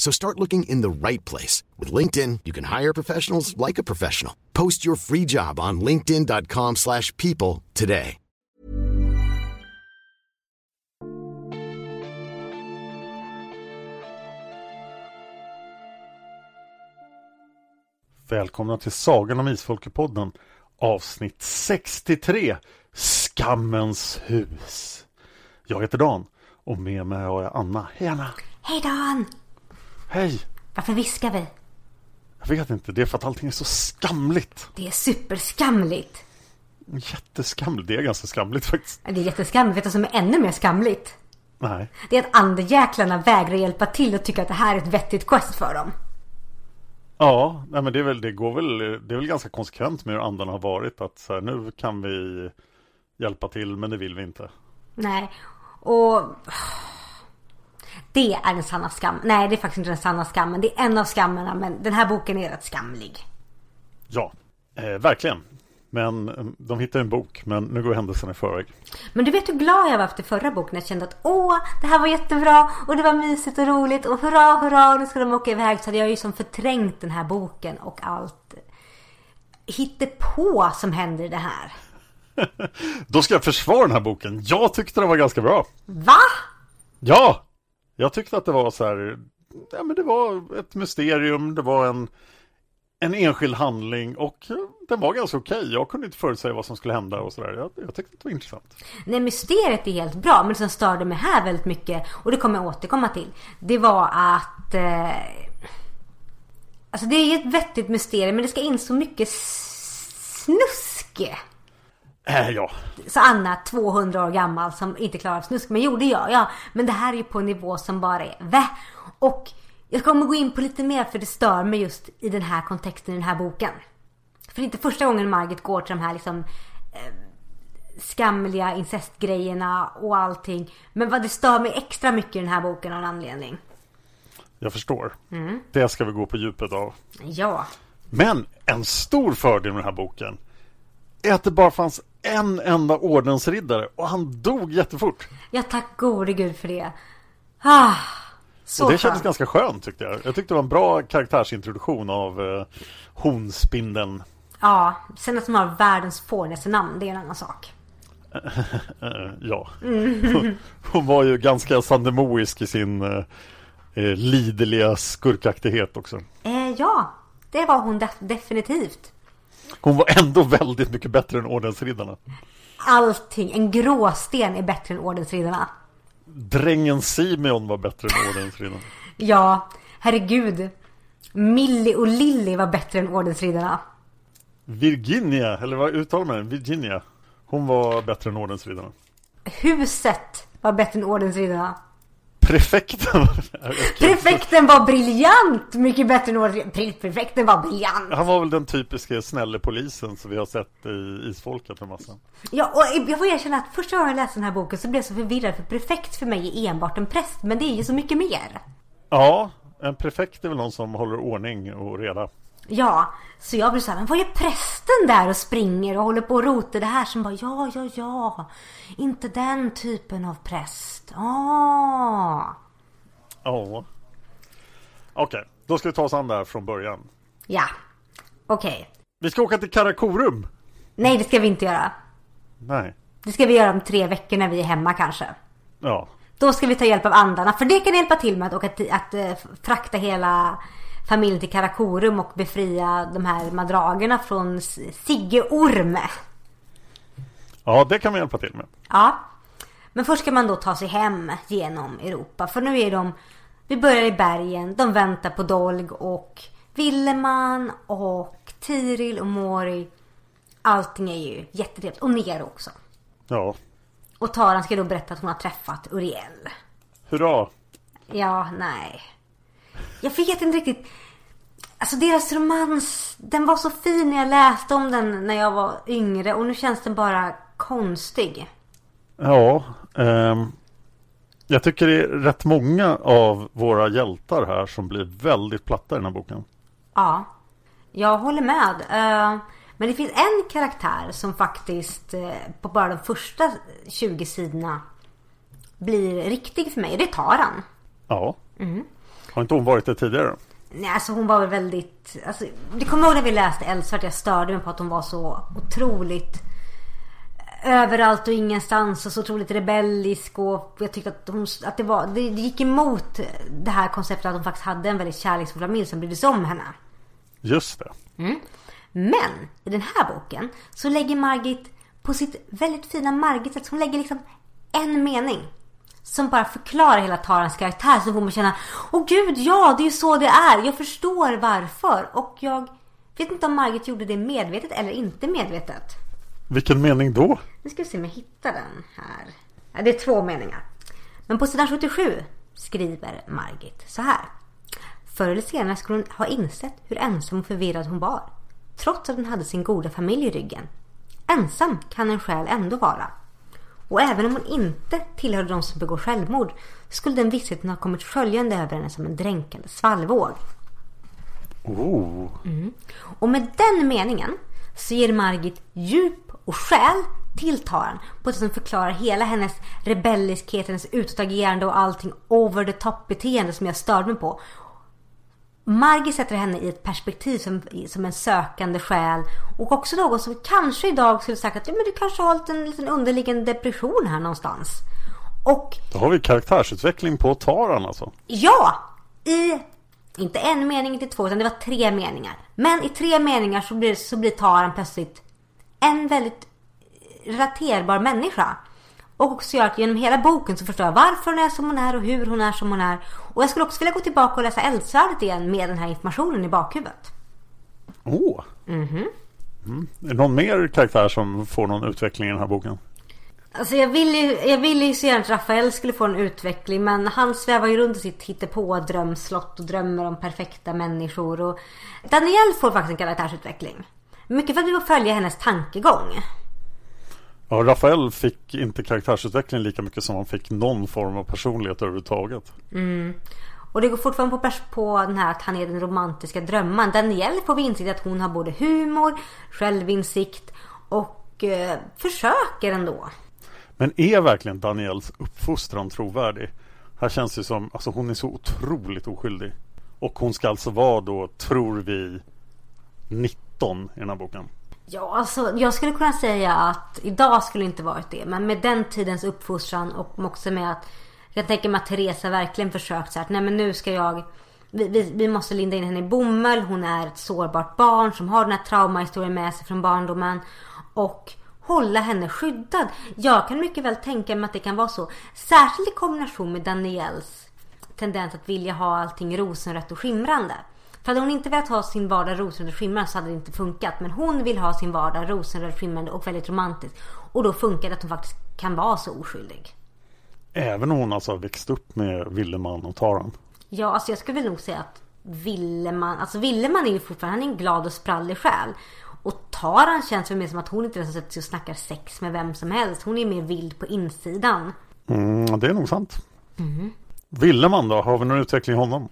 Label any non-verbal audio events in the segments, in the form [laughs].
So start looking in the right place. With LinkedIn, you can hire professionals like a professional. Post your free job on linkedin.com slash people today. Välkomna till Sagan om Isfolkepodden avsnitt 63 Skammens hus. Jag heter Dan och med mig har jag Anna. Hej Anna! Hej Dan! Hej! Varför viskar vi? Jag vet inte, det är för att allting är så skamligt. Det är superskamligt. Jätteskamligt, det är ganska skamligt faktiskt. Det är jätteskamligt. Vet du vad som är ännu mer skamligt? Nej. Det är att andejäklarna vägrar hjälpa till och tycker att det här är ett vettigt quest för dem. Ja, nej men det, är väl, det går väl, det är väl ganska konsekvent med hur andarna har varit att så här, nu kan vi hjälpa till men det vill vi inte. Nej, och det är den sanna skam. Nej, det är faktiskt inte den sanna skammen. Det är en av skammarna, men den här boken är rätt skamlig. Ja, eh, verkligen. Men eh, de hittar en bok, men nu går händelserna i förväg. Men du vet hur glad jag var efter förra boken. Jag kände att åh, det här var jättebra och det var mysigt och roligt och hurra, hurra, nu ska de åka iväg. Så hade jag ju som förträngt den här boken och allt hittepå som händer i det här. [laughs] Då ska jag försvara den här boken. Jag tyckte den var ganska bra. Va? Ja! Jag tyckte att det var så här, ja men det var ett mysterium, det var en, en enskild handling och den var ganska okej. Jag kunde inte förutsäga vad som skulle hända och sådär. Jag, jag tyckte att det var intressant. Nej, mysteriet är helt bra. Men det som störde mig här väldigt mycket, och det kommer jag återkomma till. Det var att... Eh, alltså det är ett vettigt mysterium, men det ska in så mycket snusk. Äh, ja. Så Anna, 200 år gammal, som inte klarar av snusk. Men jo, det gör jag. Men det här är ju på en nivå som bara är vä. Och jag kommer gå in på lite mer för det stör mig just i den här kontexten i den här boken. För det är inte första gången Margit går till de här liksom eh, skamliga incestgrejerna och allting. Men vad det stör mig extra mycket i den här boken av en anledning. Jag förstår. Mm. Det ska vi gå på djupet av. Ja. Men en stor fördel med den här boken är att det bara fanns en enda ordensriddare och han dog jättefort. Ja, tack gode gud för det. Ah, så och det kändes skönt. ganska skönt tyckte jag. Jag tyckte det var en bra karaktärsintroduktion av eh, honspindeln. Ja, sen att de har världens fånigaste namn, det är en annan sak. [laughs] Ja. Hon, [laughs] hon var ju ganska sandemoisk i sin eh, eh, liderliga skurkaktighet också. Eh, ja, det var hon def- definitivt. Hon var ändå väldigt mycket bättre än ordensriddarna. Allting, en gråsten är bättre än ordensriddarna. Drängen Simeon var bättre än ordensriddarna. [laughs] Ja, herregud. Millie och Lilly var bättre än ordensriddarna. Virginia, eller vad uttalar man? Virginia. Hon var bättre än ordensriddarna. Huset var bättre än ordensriddarna. Prefekten Prefekten var briljant! Mycket bättre än. Pre- Prefekten var briljant. Han var väl den typiska snälle polisen som vi har sett i Isfolket en massa. Ja, och jag får erkänna att första gången jag läste den här boken så blev jag så förvirrad för prefekt för mig är enbart en präst. Men det är ju så mycket mer. Ja, en prefekt är väl någon som håller ordning och reda. Ja, så jag blir så här, men vad är prästen där och springer och håller på och rotar det här? Som bara, ja, ja, ja. Inte den typen av präst. Ah. Ja. Okej, då ska vi ta oss an där från början. Ja, okej. Vi ska åka till Karakorum. Nej, det ska vi inte göra. Nej. Det ska vi göra om tre veckor när vi är hemma kanske. Ja. Då ska vi ta hjälp av andarna. För det kan hjälpa till med att, åka till, att eh, frakta hela familjen till Karakorum och befria de här madragerna från Sigge Orm. Ja, det kan vi hjälpa till med. Ja. Men först ska man då ta sig hem genom Europa. För nu är de... Vi börjar i bergen. De väntar på Dolg och Villeman och Tiril och Mori. Allting är ju jättetrevligt. Och Nero också. Ja. Och Taran ska då berätta att hon har träffat Uriel. Hurra. Ja, nej. Jag vet inte riktigt. Alltså deras romans, den var så fin när jag läste om den när jag var yngre och nu känns den bara konstig. Ja. ehm, jag tycker det är rätt många av våra hjältar här som blir väldigt platta i den här boken. Ja, jag håller med. Eh, Men det finns en karaktär som faktiskt eh, på bara de första 20 sidorna blir riktig för mig. Det är Taran. Ja. Har inte hon varit det tidigare? Nej, alltså hon var väl väldigt... Alltså, du kommer ihåg när vi läste Eldsvart? Jag störde mig på att hon var så otroligt överallt och ingenstans och så otroligt rebellisk och jag tyckte att, hon, att det, var, det, det gick emot det här konceptet att hon faktiskt hade en väldigt kärleksfull familj som brydde sig om henne. Just det. Men i den här boken så lägger Margit på sitt väldigt fina Margit-sätt, hon lägger liksom en mening. Som bara förklarar hela Tarans karaktär så får man känna Åh gud, ja det är ju så det är. Jag förstår varför. Och jag vet inte om Margit gjorde det medvetet eller inte medvetet. Vilken mening då? Nu ska vi se om jag hittar den här. Ja, det är två meningar. Men på sidan 77 skriver Margit så här. Förr eller senare skulle hon ha insett hur ensam och förvirrad hon var. Trots att hon hade sin goda familj i ryggen. Ensam kan en själ ändå vara. Och även om hon inte tillhörde de som begår självmord skulle den vissheten ha kommit sköljande över henne som en dränkande svallvåg. Oh. Och med den meningen så ger Margit djup och själ till Taran på ett sätt som förklarar hela hennes rebelliskhet, hennes utåtagerande och allting over the top beteende som jag störde mig på. Margit sätter henne i ett perspektiv som, som en sökande själ och också någon som kanske idag skulle sagt att ja, men du kanske har en liten underliggande depression här någonstans. Och Då har vi karaktärsutveckling på Taran alltså. Ja! I, inte en mening, inte två, utan det var tre meningar. Men i tre meningar så blir, så blir Taran plötsligt en väldigt relaterbar människa. Och också gör att genom hela boken så förstår jag varför hon är som hon är och hur hon är som hon är. Och jag skulle också vilja gå tillbaka och läsa Eldsvärdet igen med den här informationen i bakhuvudet. Åh. Mm. Är det någon mer karaktär som får någon utveckling i den här boken? Alltså jag ville ju, jag ville ju så gärna att Rafael skulle få en utveckling men han svävar ju runt i sitt hittepå drömslott och drömmer om perfekta människor och Danielle får faktiskt en karaktärsutveckling. Mycket för att vi får följa hennes tankegång. Ja, Rafael fick inte karaktärsutveckling lika mycket som han fick någon form av personlighet överhuvudtaget. Och det går fortfarande på, på den här att han är den romantiska drömmaren. Danielle får vi insikt att hon har både humor, självinsikt och eh, försöker ändå. Men är verkligen Daniels uppfostran trovärdig? Här känns det som, alltså hon är så otroligt oskyldig. Och hon ska alltså vara då, tror vi, 19 i den här boken. Ja, alltså jag skulle kunna säga att idag skulle det inte varit det. Men med den tidens uppfostran och också med att jag tänker mig att Teresa verkligen försökt så här att nej men nu ska jag vi, vi, vi måste linda in henne i bomull. Hon är ett sårbart barn som har den här traumahistorien med sig från barndomen. Och hålla henne skyddad. Jag kan mycket väl tänka mig att det kan vara så. Särskilt i kombination med Daniels tendens att vilja ha allting rosenrött och skimrande. För hade hon inte velat ha sin vardag rosenrött och skimrande så hade det inte funkat. Men hon vill ha sin vardag rosenrött, skimrande och väldigt romantisk. Och då funkar det att hon faktiskt kan vara så oskyldig. Även om hon alltså har växt upp med Villeman och Taran. Ja, alltså jag skulle väl nog säga att Villeman, alltså Villeman är ju fortfarande en glad och sprallig själ. Och Taran känns väl mer som att hon inte ens sätter sig och snackar sex med vem som helst. Hon är mer vild på insidan. Mm, det är nog sant. Villeman då? Har vi någon utveckling i honom?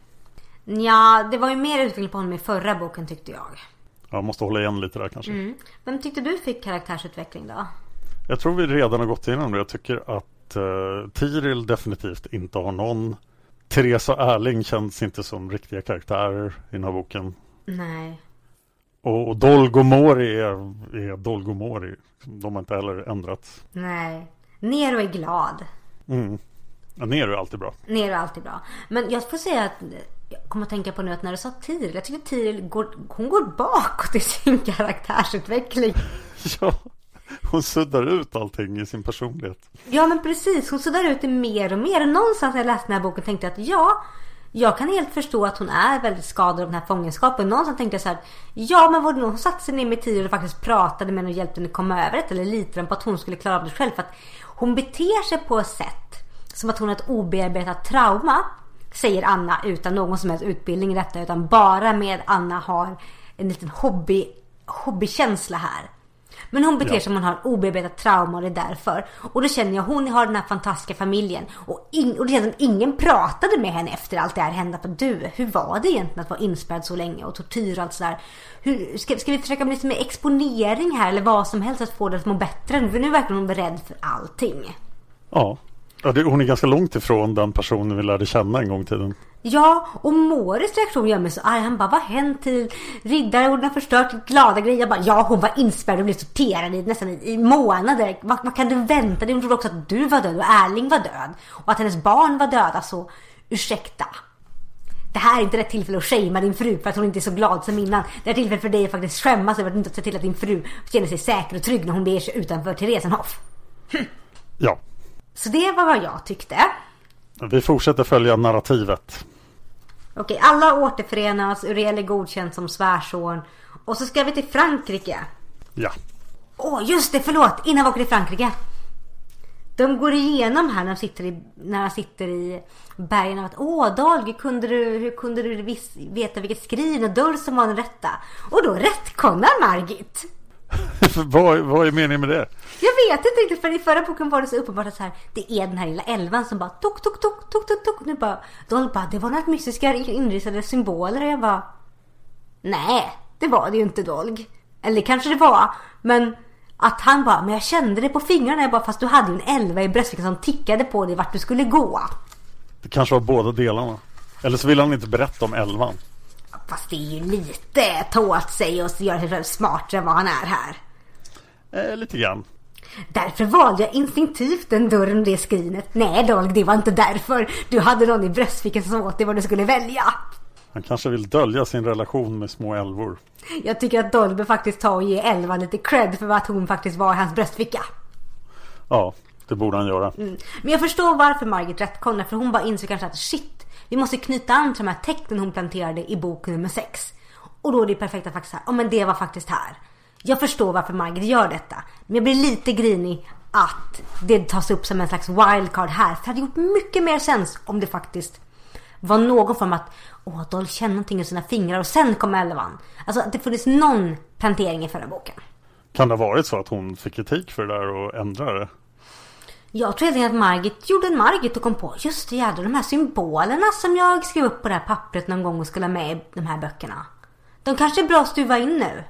Ja, det var ju mer utveckling på honom i förra boken tyckte jag. Jag måste hålla igen lite där kanske. Mm. Vem tyckte du fick karaktärsutveckling då? Jag tror vi redan har gått igenom det. Jag tycker att uh, Tiril definitivt inte har någon. Therese och Erling känns inte som riktiga karaktärer i den här boken. Nej. Och, och Dolgomori är, är Dolgomori. De har inte heller ändrats. Nej. Nero är glad. Mm. Ja, Nero är alltid bra. Nero är alltid bra. Men jag får säga att jag kommer att tänka på nu att när du sa Tiril. Jag tycker Tiril går, hon går bakåt i sin [laughs] karaktärsutveckling. [laughs] ja, hon suddar ut allting i sin personlighet. Ja men precis, hon suddar ut det mer och mer. Och någonstans när jag läste den här boken tänkte jag att ja, jag kan helt förstå att hon är väldigt skadad av den här fångenskapen. Någonstans tänkte jag så här, ja men var det hon satte sig ner med Tiril och faktiskt pratade med henne och hjälpte henne komma över det? Eller litade på att hon skulle klara av det själv? För att hon beter sig på ett sätt som att hon har ett obearbetat trauma. Säger Anna utan någon som helst utbildning i detta. Utan bara med Anna har en liten hobby, hobbykänsla här. Men hon beter sig ja. som hon har obearbetat trauma och det är därför. Och då känner jag, hon har den här fantastiska familjen. Och, in, och det känns som ingen pratade med henne efter allt det här hände. För du, hur var det egentligen att vara inspärrad så länge och tortyr och allt sådär. Hur, ska, ska vi försöka med lite mer exponering här eller vad som helst att få det att må bättre? För nu verkar hon beredd för allting. Ja, Ja, det, hon är ganska långt ifrån den personen vi lärde känna en gång i tiden. Ja, och Moris reaktion gör mig så arg. Han bara, vad har hänt till riddare? har förstört glada grejer. Jag bara, ja hon var inspärrad och blev torterad i, nästan i, månader. Vad, vad, kan du vänta dig? Hon trodde också att du var död och Erling var död. Och att hennes barn var döda. Så ursäkta. Det här är inte rätt tillfälle att shamea din fru för att hon inte är så glad som innan. Det är tillfälle för dig att faktiskt skämmas över att inte se till att din fru känner sig säker och trygg när hon beger sig utanför Theresenhof. Ja, så det var vad jag tyckte. Vi fortsätter följa narrativet. Okej, alla återförenas. Uriel är godkänd som svärson. Och så ska vi till Frankrike. Ja. Åh, oh, just det, förlåt. Innan vi åker till Frankrike. De går igenom här när de sitter i, när de sitter i bergen. Att, Åh, Dalg, kunde du, hur kunde du veta vilket skriv och dörr som var den rätta? Och då rättkonnar Margit. [laughs] vad, vad är meningen med det? Jag vet inte riktigt för i förra boken var det så uppenbart att så här, det är den här lilla elvan som bara tok tok tok tok tok tok. Nu bara, de bara, det var några mystiska inrisade symboler och jag bara, nej, det var det ju inte Dolg. Eller kanske det var, men att han bara, men jag kände det på fingrarna. Jag bara, fast du hade ju en elva i bröstfickan som tickade på dig vart du skulle gå. Det kanske var båda delarna. Eller så vill han inte berätta om elvan. Fast det är ju lite ta åt sig och göra sig själv smartare än vad han är här. Eh, lite grann. Därför valde jag instinktivt den dörren och det skrinet. Nej Dolg, det var inte därför. Du hade någon i bröstfickan som åt dig vad du skulle välja. Han kanske vill dölja sin relation med små älvor. Jag tycker att Dolby faktiskt tar och ger Elva lite cred för att hon faktiskt var i hans bröstficka. Ja, det borde han göra. Mm. Men jag förstår varför Margit rättkonar för hon bara insåg kanske att shit, vi måste knyta an till de här tecknen hon planterade i bok nummer 6. Och då är det perfekt att faktiskt säga, ja men det var faktiskt här. Jag förstår varför Margit gör detta. Men jag blir lite grinig att det tas upp som en slags wildcard här. För det hade gjort mycket mer sens om det faktiskt var någon form att Åh, Dolph känner någonting i sina fingrar och sen kom elvan. Alltså att det funnits någon plantering i förra boken. Kan det ha varit så att hon fick kritik för det där och ändrade det? Jag tror egentligen att Margit gjorde en Margit och kom på just det jädrar de här symbolerna som jag skrev upp på det här pappret någon gång och skulle ha med i de här böckerna. De kanske är bra att stuva in nu.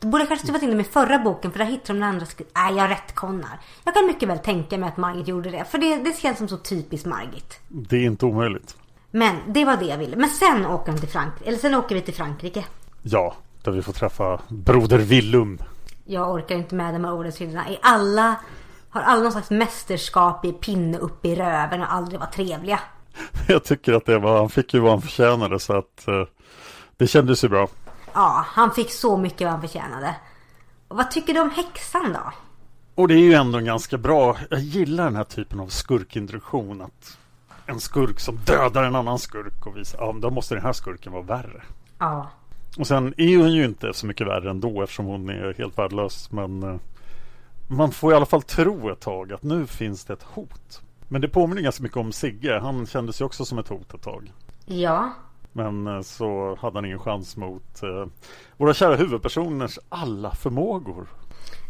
Du borde kanske stuvat in dem i förra boken för där hittar de den andra Nej, jag rättkonnar. Jag kan mycket väl tänka mig att Margit gjorde det. För det, det känns som så typiskt Margit. Det är inte omöjligt. Men det var det jag ville. Men sen åker de till Frankrike. Eller sen åker vi till Frankrike. Ja, där vi får träffa broder Willum. Jag orkar inte med de här ordenshyllorna. Är alla har alla någon slags mästerskap i pinne upp i röven och aldrig var trevliga. [laughs] Jag tycker att det var, han fick ju vad han förtjänade så att uh, det kändes ju bra. Ja, han fick så mycket vad han förtjänade. Och vad tycker du om häxan då? Och det är ju ändå en ganska bra, jag gillar den här typen av skurkintroduktion. Att en skurk som dödar en annan skurk och visar, ja då måste den här skurken vara värre. Ja. Och sen är hon ju inte så mycket värre ändå eftersom hon är helt värdelös. Men uh, man får i alla fall tro ett tag att nu finns det ett hot. Men det påminner ganska mycket om Sigge. Han kändes ju också som ett hot ett tag. Ja. Men eh, så hade han ingen chans mot eh, våra kära huvudpersoners alla förmågor.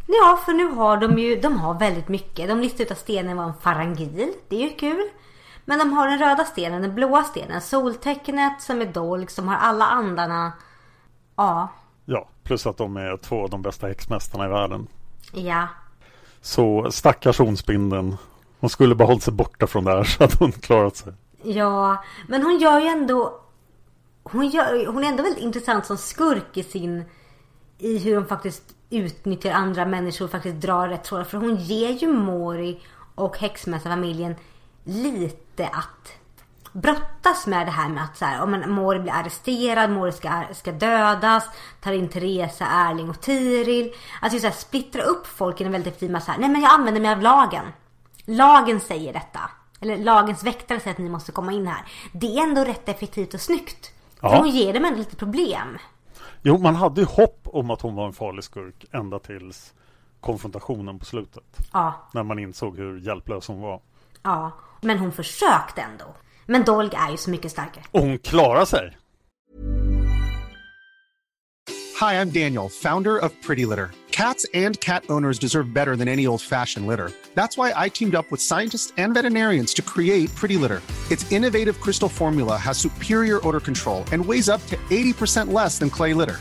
Ja, för nu har de ju de har väldigt mycket. De listar ut att stenen var en farangil. Det är ju kul. Men de har den röda stenen, den blåa stenen, soltecknet som är dolg, som har alla andarna. Ja, Ja, plus att de är två av de bästa häxmästarna i världen. ja. Så stackars ondspindeln. Hon skulle bara hållit sig borta från det här [laughs] så att hon klarat sig. Ja, men hon gör ju ändå... Hon, gör, hon är ändå väldigt intressant som skurk i sin... I hur hon faktiskt utnyttjar andra människor och faktiskt drar rätt trådar. För hon ger ju Mori och häxmästarfamiljen lite att brottas med det här med att så här, om man, Mori blir arresterad, Mori ska, ska dödas, tar in Teresa, Erling och Tiril. Alltså så här, splittra upp folk i en väldigt fin massa. Nej men jag använder mig av lagen. Lagen säger detta. Eller lagens väktare säger att ni måste komma in här. Det är ändå rätt effektivt och snyggt. För Ja. hon ger dem ändå lite problem. Jo, man hade ju hopp om att hon var en farlig skurk ända tills konfrontationen på slutet. Ja, När man insåg hur hjälplös hon var. ja. Men hon försökte ändå. Men Dolg är ju så mycket starkare. Och hon klarade sig! Hi, I'm Daniel, founder of Pretty Litter. Cats and cat owners deserve better than any old fashioned litter. That's why I teamed up with scientists and veterinarians to create Pretty Litter. Its innovative crystal formula has superior odor control and weighs up to 80% less than clay litter.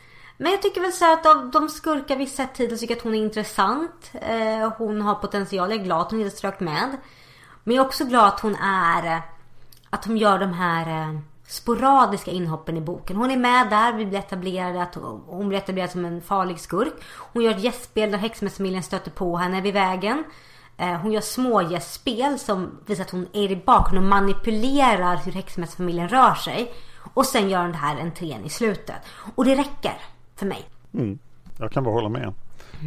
Men jag tycker väl så att av de skurkar vi sett hittills tycker jag att hon är intressant. Eh, hon har potential. Jag är glad att hon inte strök med. Men jag är också glad att hon är... Att hon gör de här eh, sporadiska inhoppen i boken. Hon är med där. Vi blir etablerade. Att hon, hon blir etablerad som en farlig skurk. Hon gör ett gästspel där häxmästarfamiljen stöter på henne vid vägen. Eh, Hon gör små gästspel som visar att hon är i bakgrunden och manipulerar hur häxmästarfamiljen rör sig. Och sen gör hon det här entrén i slutet. Och det räcker för mig. Jag kan bara hålla med.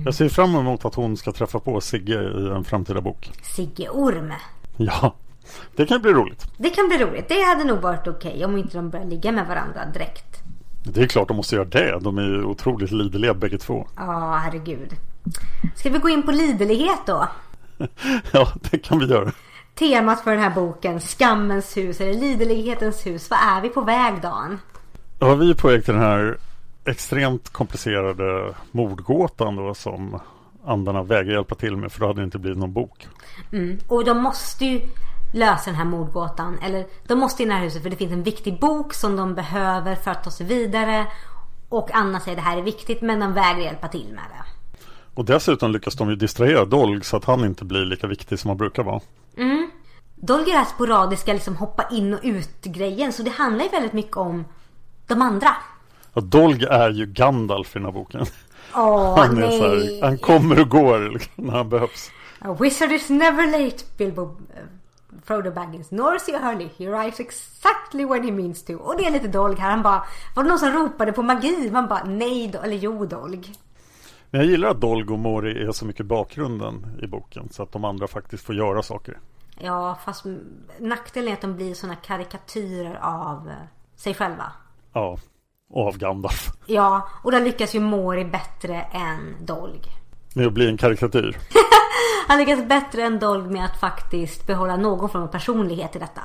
Jag ser fram emot att hon ska träffa på Sigge i en framtida bok. Sigge Orm. Ja, det kan bli roligt. Det kan bli roligt. Det hade nog varit okej om inte de börjar ligga med varandra direkt. Det är klart de måste göra det. De är ju otroligt liderliga bägge två. Ja, herregud. Ska vi gå in på liderlighet då? [laughs] Ja, det kan vi göra. Temat för den här boken, Skammens hus eller Liderlighetens hus. Vad är vi på väg Dan? Ja, vi är på väg till den här extremt komplicerade mordgåtan då som andarna vägrar hjälpa till med för då hade det inte blivit någon bok. Och de måste ju lösa den här mordgåtan. Eller de måste in i det här huset för det finns en viktig bok som de behöver för att ta sig vidare. Och Anna säger det här är viktigt men de vägrar hjälpa till med det. Och dessutom lyckas de ju distrahera Dolg så att han inte blir lika viktig som han brukar vara. Dolger det här sporadiska liksom hoppa in och ut grejen. Så det handlar ju väldigt mycket om de andra. Och Dolg är ju Gandalf i den här boken. Åh [laughs] Han, är så här, han kommer och går liksom, när han behövs. A wizard is never late, Bilbo uh, Frodo Baggins. Nor is he early. He arrives exactly when he means to. Och det är lite Dolg här. Han bara, var det någon som ropade på magi? Man bara, nej då, eller jo Dolg. Men jag gillar att Dolg och Mori är så mycket bakgrunden i boken så att de andra faktiskt får göra saker. Ja, fast nackdelen är att de blir såna karikatyrer av eh, sig själva. Ja, av Gandalf. Ja, och där lyckas ju Mori bättre än Dolg. Med att bli en karikatyr. [laughs] Han lyckas bättre än Dolg med att faktiskt behålla någon form av personlighet i detta.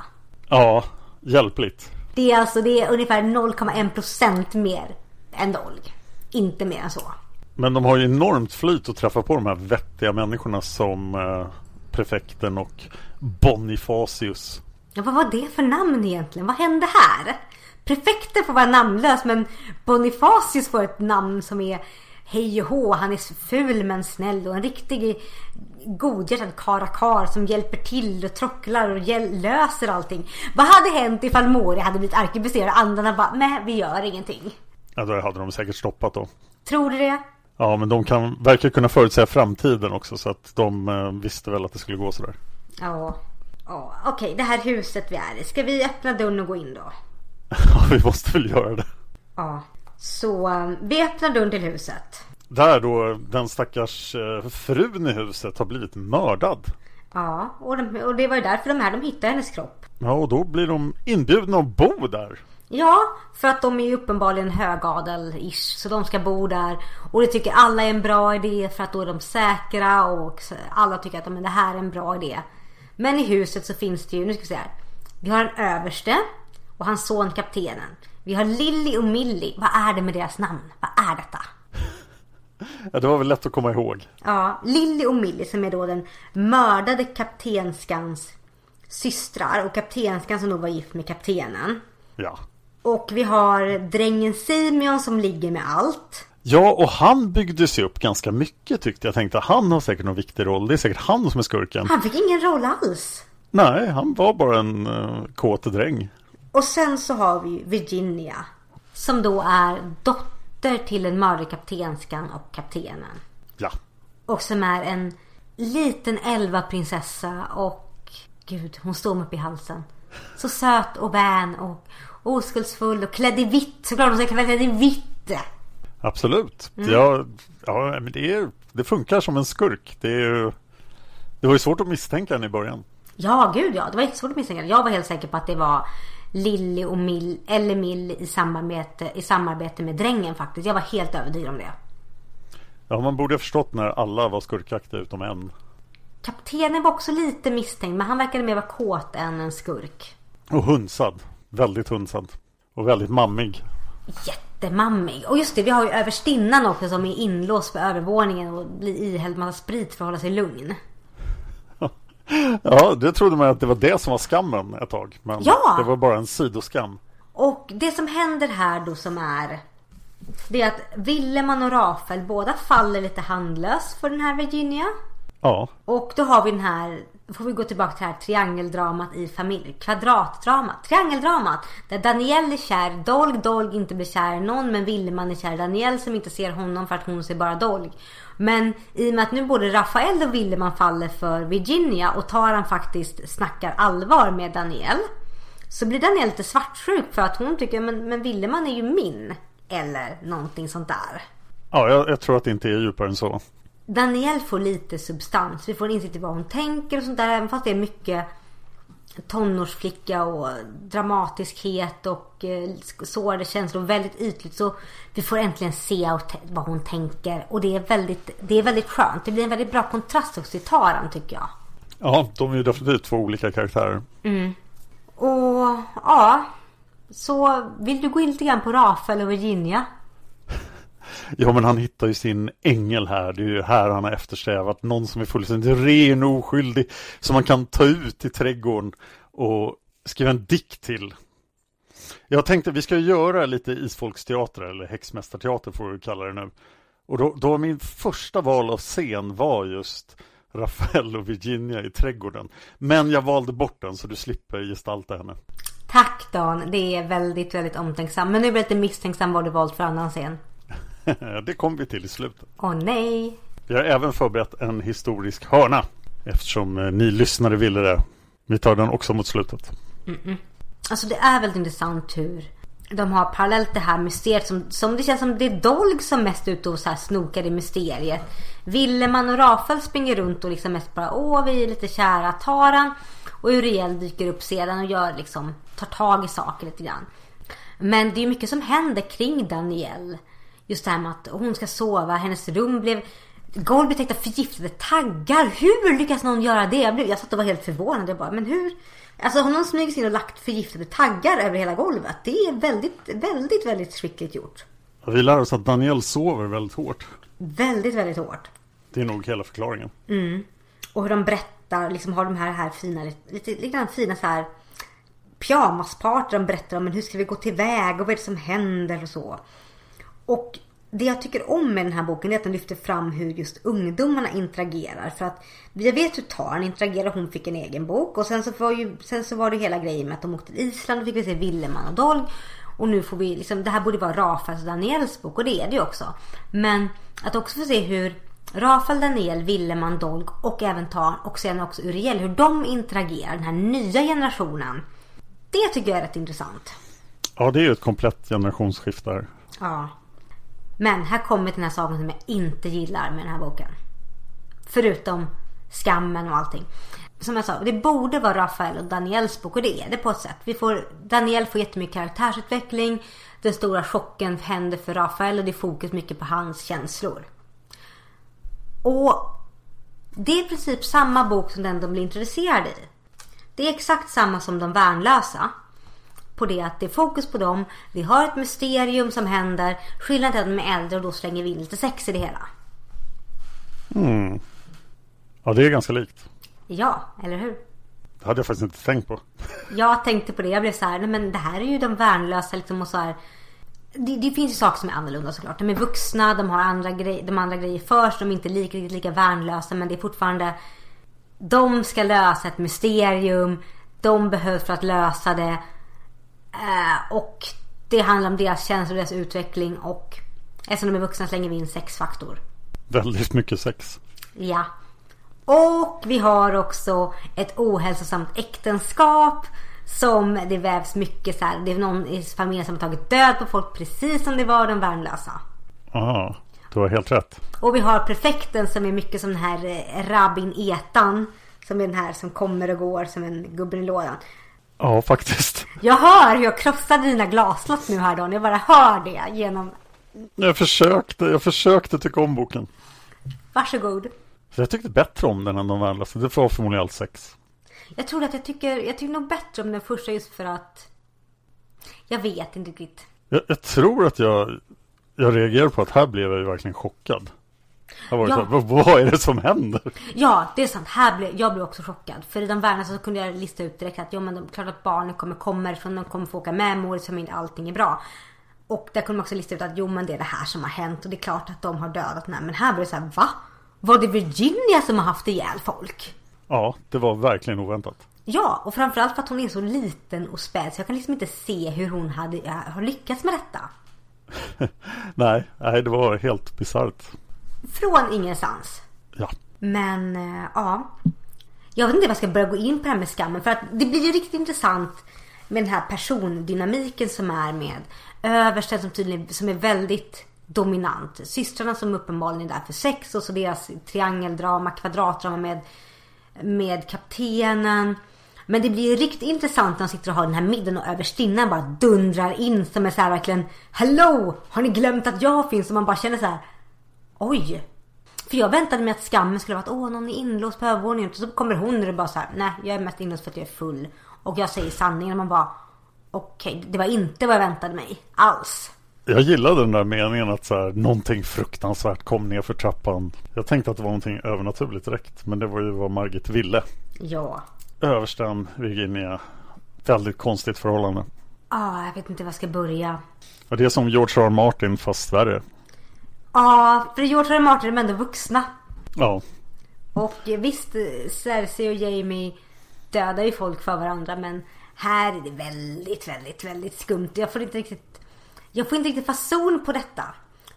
Ja, hjälpligt. Det är alltså det är ungefär 0,1% mer än Dolg. Inte mer än så. Men de har ju enormt flyt att träffa på de här vettiga människorna som eh, prefekten och Bonifacius. Ja, vad var det för namn egentligen? Vad hände här? Prefekten får vara namnlös men Bonifacius får ett namn som är hej och hå. Han är ful men snäll och en riktig godhjärtad karakar som hjälper till och trocklar och löser allting. Vad hade hänt ifall Mori hade blivit arkebuserad och andarna bara nej vi gör ingenting. Ja då hade de säkert stoppat då. Tror du det? Ja men de kan, verkar kunna förutsäga framtiden också så att de eh, visste väl att det skulle gå sådär. Ja. ja. Okej det här huset vi är i. Ska vi öppna dörren och gå in då? [laughs] Ja vi måste väl göra det. Ja. Så um, vi öppnar dörren till huset. Där då den stackars eh, frun i huset har blivit mördad. Ja, och, de, och det var ju därför de här de hittade hennes kropp. Ja, och då blir de inbjudna att bo där. Ja, för att de är ju uppenbarligen högadel-ish. Så de ska bo där. Och det tycker alla är en bra idé för att då är de säkra och alla tycker att men det här är en bra idé. Men i huset så finns det ju, nu ska vi se här. Vi har en överste och hans son kaptenen. Vi har Lilly och Millie. Vad är det med deras namn? Vad är detta? [laughs] Ja, det var väl lätt att komma ihåg. Ja, Lilly och Millie som är då den mördade kaptenskans systrar och kaptenskan som då var gift med kaptenen. Ja. Och vi har drängen Simeon som ligger med allt. Ja, och han byggde sig upp ganska mycket tyckte jag. Tänkte han har säkert någon viktig roll. Det är säkert han som är skurken. Han fick ingen roll alls. Nej, han var bara en uh, kåt dräng. Och sen så har vi Virginia. Som då är dotter till den mördade kaptenskan och kaptenen. Ja. Och som är en liten elva prinsessa och gud, hon står mig upp i halsen. Så söt och vän och oskuldsfull och klädd i vitt. Såklart hon ska klädd i vitt. Absolut. Mm. Ja, ja, men det, är, det funkar som en skurk. Det, är, det var ju svårt att misstänka henne i början. Ja, gud ja. Det var jättesvårt att misstänka Jag var helt säker på att det var Lilly och Mill, eller Mill i samarbete, i samarbete med drängen faktiskt. Jag var helt övertygad om det. Ja, man borde ha förstått när alla var skurkaktiga utom en. Kaptenen var också lite misstänkt, men han verkade mer vara kåt än en skurk. Och hunsad. Väldigt hunsad. Och väldigt mammig. Jättemammig. Och just det, vi har ju överstinnan också som är inlåst på övervåningen och blir ihälld massa sprit för att hålla sig lugn. Ja, det trodde man att det var det som var skammen ett tag. Men ja! det var bara en sidoskam. Och det som händer här då som är det är att Willeman och Rafael båda faller lite handlöst för den här Virginia. Ja. Och då har vi den här, får vi gå tillbaka till det här triangeldramat i familj. Kvadratdramat, triangeldramat. Där Danielle är kär, Dolg, Dolg inte blir kär i någon. Men Willeman är kär i Danielle som inte ser honom för att hon ser bara Dolg. Men i och med att nu både Rafael och Willeman faller för Virginia och Taran faktiskt snackar allvar med Danielle. Så blir Danielle lite svartsjuk för att hon tycker men, men Willeman är ju min. Eller någonting sånt där. Ja, jag, jag tror att det inte är djupare än så. Danielle får lite substans. Vi får insikt i vad hon tänker och sånt där. Även fast det är mycket tonårsflicka och dramatiskhet och eh, sårade känslor. Väldigt ytligt. Så vi får äntligen se vad hon tänker. Och det är väldigt, det är väldigt skönt. Det blir en väldigt bra kontrast också till Taran tycker jag. Ja, de är ju definitivt två olika karaktärer. Mm. Och ja. Så vill du gå in lite grann på Rafael och Virginia? [laughs] Ja men han hittar ju sin ängel här. Det är ju här han har eftersträvat. Någon som är fullständigt ren och oskyldig. Som man kan ta ut i trädgården och skriva en dikt till. Jag tänkte vi ska göra lite isfolksteater eller häxmästarteater får vi kalla det nu. Och då, då min första val av scen var just Rafael och Virginia i trädgården. Men jag valde bort den så du slipper gestalta henne. Tack Dan, det är väldigt, väldigt omtänksam. Men nu blir jag lite misstänksam vad du valt för annan scen. [laughs] det kommer vi till i slutet. Åh nej. Vi har även förberett en historisk hörna. Eftersom eh, ni lyssnare ville det. Vi tar den också mot slutet. Mm -mm. Alltså det är väldigt intressant hur de har parallellt det här mysteriet som, som det känns som det är Dolg som mest är ute och så här snokar i mysteriet. Willeman och Rafael springer runt och liksom mest bara åh vi är lite kära Taran. Och Uriel dyker upp sedan och gör liksom tar tag i saker lite grann. Men det är mycket som händer kring Danielle. Just det här med att hon ska sova, hennes rum blev Golv täckta förgiftade taggar. Hur lyckas någon göra det? Jag, blev, jag satt och var helt förvånad. Jag bara, men hur? Alltså har någon smugit in och lagt förgiftade taggar över hela golvet? Det är väldigt, väldigt, väldigt skickligt gjort. Vi lär oss att Daniel sover väldigt hårt. Väldigt, väldigt hårt. Det är nog hela förklaringen. Och hur de berättar, liksom har de här, här fina, lite, lite grann fina så här pyjamasparty. De berättar om men hur ska vi gå tillväga och vad är det som händer och så. Och det jag tycker om med den här boken är att den lyfter fram hur just ungdomarna interagerar. För att jag vet hur Taran interagerar. Hon fick en egen bok. Och sen så var, ju, sen så var det hela grejen med att de åkte till Island och fick vi se Villeman och Dolg. Och nu får vi liksom, det här borde vara Rafaels och Daniels bok och det är det ju också. Men att också få se hur Rafael, Daniel, Villeman, Dolg och även Taran och sen också Uriel, hur de interagerar, den här nya generationen. Det tycker jag är rätt intressant. Ja, det är ju ett komplett generationsskifte här. Ja. Men här kommer till den här saken som jag inte gillar med den här boken. Förutom skammen och allting. Som jag sa, det borde vara Rafael och Daniels bok och det är det på ett sätt. Vi får, Daniel får jättemycket karaktärsutveckling. Den stora chocken händer för Rafael och det är fokus mycket på hans känslor. Och det är i princip samma bok som den de blir introducerade i. Det är exakt samma som De värnlösa. På det att det är fokus på dem. Vi har ett mysterium som händer. Skillnaden är att de är äldre och då slänger vi in lite sex i det hela. Ja, det är ganska likt. Ja, eller hur? Det hade jag faktiskt inte tänkt på. [laughs] Jag tänkte på det. Jag blev så här, nej men det här är ju de värnlösa liksom och så här. Det, det finns ju saker som är annorlunda såklart. De är vuxna, de har andra, grej, de andra grejer först. De är inte lika, lika, lika värnlösa men det är fortfarande De ska lösa ett mysterium. De behövs för att lösa det. Eh, och det handlar om deras känslor, deras utveckling och eftersom de är vuxna slänger vi in sexfaktor. Väldigt mycket sex. Ja. Och vi har också ett ohälsosamt äktenskap. Som det vävs mycket så här. Det är någon i familjen som har tagit död på folk precis som det var de värnlösa. Ja, du har helt rätt. Och vi har prefekten som är mycket som den här eh, rabbin Etan. Som är den här som kommer och går som en gubben i lådan. Ja, faktiskt. [laughs] Jag hör hur jag krossade dina glasslott nu här Dan. Jag bara hör det genom... Jag försökte, jag försökte tycka om boken. Varsågod. Så jag tyckte bättre om den än de värnlösa. Det var förmodligen allt sex. Jag tror att jag tycker, jag tycker nog bättre om den första just för att... Jag vet inte riktigt. Jag, jag tror att jag, jag reagerar på att här blev jag ju verkligen chockad. Jag var Ja. så vad, vad är det som händer? Ja, det är sant. Här blev, jag blev också chockad. För i de världarna så kunde jag lista ut direkt att ja, men de, klart att barnen kommer komma ifrån, de kommer få åka med mor som inte allting är bra. Och där kunde man också lista ut att jo men det är det här som har hänt och det är klart att de har dödat den här. Men här blev det så här, va? Var det Virginia som har haft ihjäl folk? Ja, det var verkligen oväntat. Ja, och framförallt för att hon är så liten och späd så jag kan liksom inte se hur hon hade, har lyckats med detta. [laughs] Nej, nej, det var helt bisarrt. Från ingenstans. Ja, Men eh, ja. Jag vet inte om jag ska börja gå in på det här med skammen. För att det blir ju riktigt intressant med den här persondynamiken som är med översten som tydligen som är väldigt dominant. Systrarna som uppenbarligen är där för sex och så deras triangeldrama, kvadratdrama med, med kaptenen. Men det blir riktigt intressant när de sitter och har den här middagen och överstinnan bara dundrar in som är så här verkligen Hello! Har ni glömt att jag finns? Och man bara känner så här Oj! För jag väntade mig att skammen skulle vara att åh någon är inlåst på övervåningen. Och så kommer hon och bara så här, nej jag är mest inlåst för att jag är full. Och jag säger sanningen och man bara okej det var inte vad jag väntade mig alls. jag gillade den där meningen att så här, någonting fruktansvärt kom ner för trappan. Jag tänkte att det var någonting övernaturligt direkt, men det var ju vad Margit ville. Ja. Översten, Virginia, väldigt konstigt förhållande. Ah, jag vet inte var jag ska börja. Och det är som George R. R. Martin fast värre. Ja, för George R. R. Martin är de ändå vuxna. Ja, Och eh, visst, eh, Cersei och Jamie dödar ju folk för varandra men här är det väldigt, väldigt, väldigt skumt. Jag får inte riktigt, jag får inte riktigt fason på detta.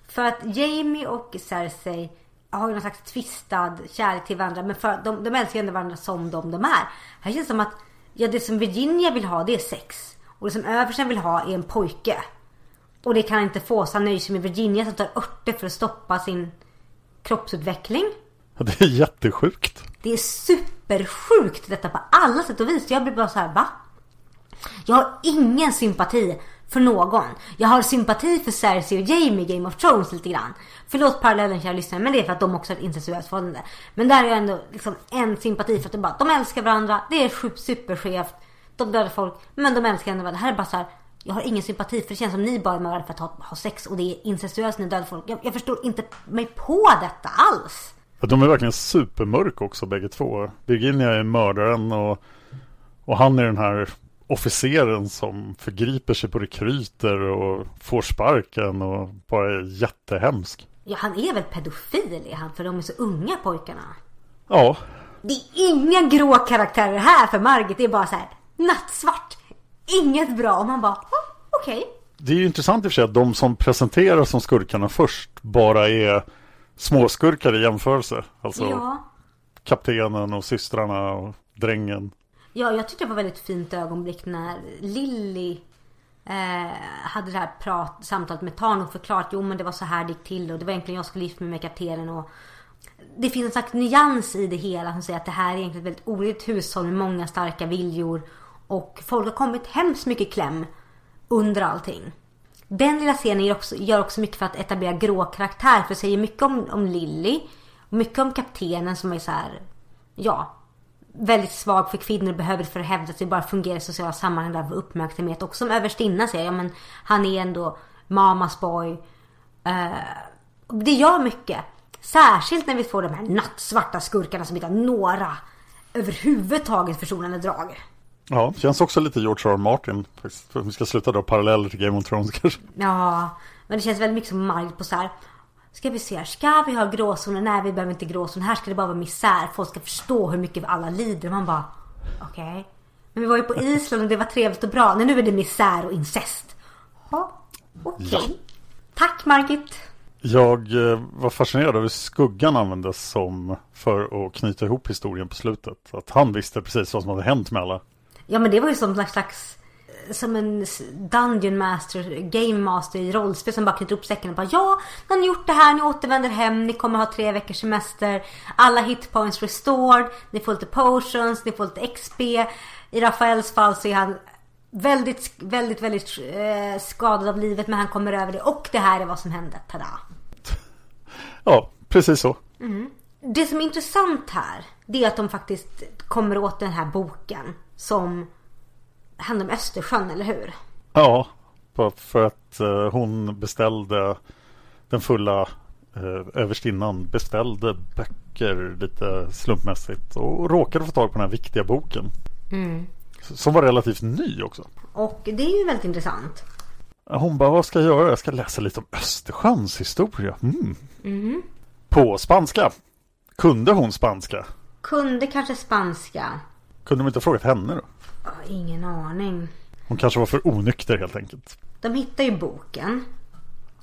För att Jamie och Cersei har ju någon slags tvistad kärlek till varandra men för, de, de älskar ju ändå varandra som de de är. Här känns det som att ja, det som Virginia vill ha det är sex. Och det som översten vill ha är en pojke. Och det kan han inte få så han nöjer sig med Virginia som tar örter för att stoppa sin kroppsutveckling. det är jättesjukt. Det är supersjukt detta på alla sätt och vis. Jag blir bara så här, va? Jag har ingen sympati för någon. Jag har sympati för Cersei och Jamie i Game of Thrones lite grann. Förlåt parallellen kära lyssnare men det är för att de också har ett incestuöst förhållande. Men där är jag ändå liksom en sympati för att de bara, de älskar varandra. Det är superskevt. De dödar folk men de älskar ändå varandra. Det här är bara så här, Jag har ingen sympati för det känns som ni bara är mördare för att ha, ha sex och det är incestuöst när dödar folk. Jag, jag förstår inte mig på detta alls. Ja, De är verkligen supermörk också bägge två. Virginia är mördaren och, och han är den här officeren som förgriper sig på rekryter och får sparken och bara är jättehemsk. Ja, han är väl pedofil är han för de är så unga pojkarna. Ja, Det är inga grå karaktärer här för Margit. Det är bara så här nattsvart. Inget bra. Och man bara, "Ja, okej. det är ju intressant i och för sig att de som presenteras som skurkarna först bara är småskurkar i jämförelse. Alltså Ja. kaptenen och systrarna och drängen. Ja, jag tyckte det var väldigt fint ögonblick när Lilly eh, hade det här prat, samtalet med Tarn och förklarat jo men det var så här det gick till och det var egentligen jag skulle gifta mig med kaptenen och det finns en slags nyans i det hela som säger att det här är egentligen ett väldigt oredigt hushåll med många starka viljor och folk har kommit hemskt mycket i kläm under allting. Den lilla scenen gör också, gör också mycket för att etablera grå karaktär för det säger mycket om, om Lilly och mycket om kaptenen som är så här, ja, väldigt svag för kvinnor behöver för att hävda sig, bara fungera i sociala sammanhang där för uppmärksamhet. Och som överstinna säger, ja men han är ändå mamas boy. Uh, det gör mycket. Särskilt när vi får de här nattsvarta skurkarna som inte har några överhuvudtaget försonande drag. Ja, känns också lite George R. R. Martin. Faktiskt. Vi ska sluta dra paralleller till Game of Thrones [laughs] kanske. Ja, men det känns väldigt mycket som Margit på så här. Ska vi se här, ska vi ha gråzoner? Nej, vi behöver inte gråzoner. Här ska det bara vara misär. Folk ska förstå hur mycket alla lider. Man bara, okej. Men vi var ju på [laughs] Island och det var trevligt och bra. Nej, nu är det misär och incest. Ja, okej. Ja. Tack Margit. Jag eh, var fascinerad över skuggan användes som för att knyta ihop historien på slutet. Att han visste precis vad som hade hänt med alla. Ja, men det var ju som en slags som en Dungeon Master, Game Master i rollspel som bara knyter upp säcken och bara ja, nu har ni gjort det här, ni återvänder hem, ni kommer ha tre veckors semester, alla hitpoints restored, ni får lite potions, ni får lite XP. I Rafaels fall så är han väldigt, väldigt, väldigt eh, skadad av livet men han kommer över det och det här är vad som hände, tada. [laughs] Ja, precis så. Det som är intressant här, det är att de faktiskt kommer åt den här boken som handlar om Östersjön, eller hur? Ja, för att eh, hon beställde den fulla eh, överstinnan beställde böcker lite slumpmässigt och råkade få tag på den här viktiga boken. Som var relativt ny också. Och det är ju väldigt intressant. Hon bara, vad ska jag göra? Jag ska läsa lite om Östersjöns historia. Mm. På spanska. Kunde hon spanska? Kunde kanske spanska. Kunde de inte ha frågat henne då? Ingen aning. Hon kanske var för onykter helt enkelt. De hittar ju boken.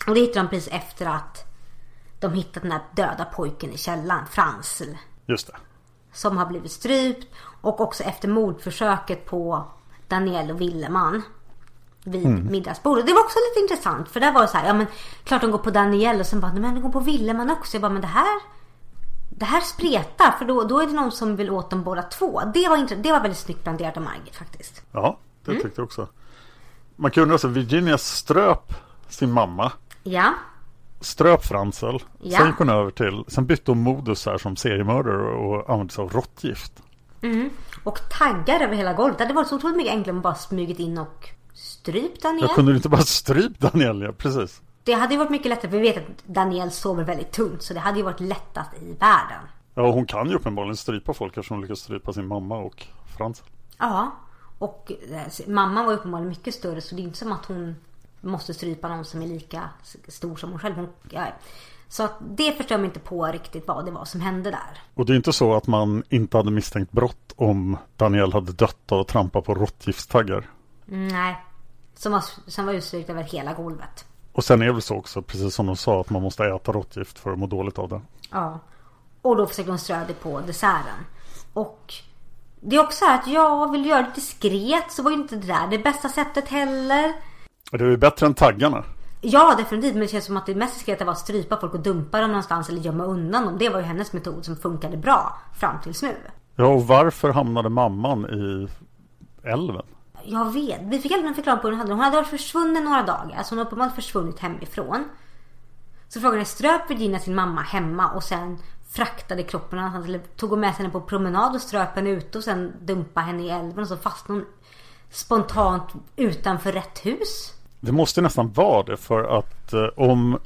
Och det hittar de precis efter att de hittat den här döda pojken i källaren, Fransl. Just det. Som har blivit strypt. Och också efter mordförsöket på Daniel och Willeman. Vid middagsbordet. Det var också lite intressant. För där var det så här, ja men klart de går på Daniel och sen bara, men de går på Willeman också. Jag bara, men det här det här spretar för då, då är det någon som vill åt dem båda två. Det var, inte, det var väldigt snyggt planterat av Margit faktiskt. Ja, det tyckte jag också. Man kan undra så, Virginia ströp sin mamma. Ja, Ströp Fransel. Ja. Sen gick hon över till, sen bytte hon modus här som seriemördare och använde sig av råttgift. och taggar över hela golvet. Det hade varit så otroligt mycket enklare om bara smugit in och strypt Daniel. Jag kunde inte bara [laughs] strypt Daniel, ja precis. Det hade ju varit mycket lättare för vi vet att Daniel sover väldigt tungt. Så det hade ju varit lättast i världen. Ja, hon kan ju uppenbarligen strypa folk eftersom hon lyckas strypa sin mamma och Fransel. Ja. Och eh, mamman var uppenbarligen mycket större så det är inte som att hon måste strypa någon som är lika stor som hon själv. Hon, ja. Så att det förstår mig inte på riktigt vad det var som hände där. Och det är inte så att man inte hade misstänkt brott om Daniel hade dött av att trampa på råttgiftstaggar. Mm, nej. Som var, som var utstrykt över hela golvet. Och sen är det väl så också, precis som de sa, att man måste äta råttgift för att må dåligt av det. Ja. Och då försökte hon strö det på desserten. Och det är också så här att jag vill göra det diskret så var ju inte det där det bästa sättet heller. Det är ju bättre än taggarna. Ja definitivt men det känns som att det mest diskreta var att strypa folk och dumpa dem någonstans eller gömma undan dem. Det var ju hennes metod som funkade bra fram tills nu. Ja, och varför hamnade mamman i älven? Jag vet. Vi fick aldrig någon förklaring på hur hon hade det. Hon hade varit försvunnen några dagar. Alltså hon har uppenbarligen försvunnit hemifrån. Så frågan är, ströp Virginia sin mamma hemma och sen fraktade kroppen någonstans eller tog hon med henne på promenad och ströp henne ute och sen dumpade henne i älven och så fastnade hon spontant utanför rätt hus? Det måste nästan vara det för att eh, om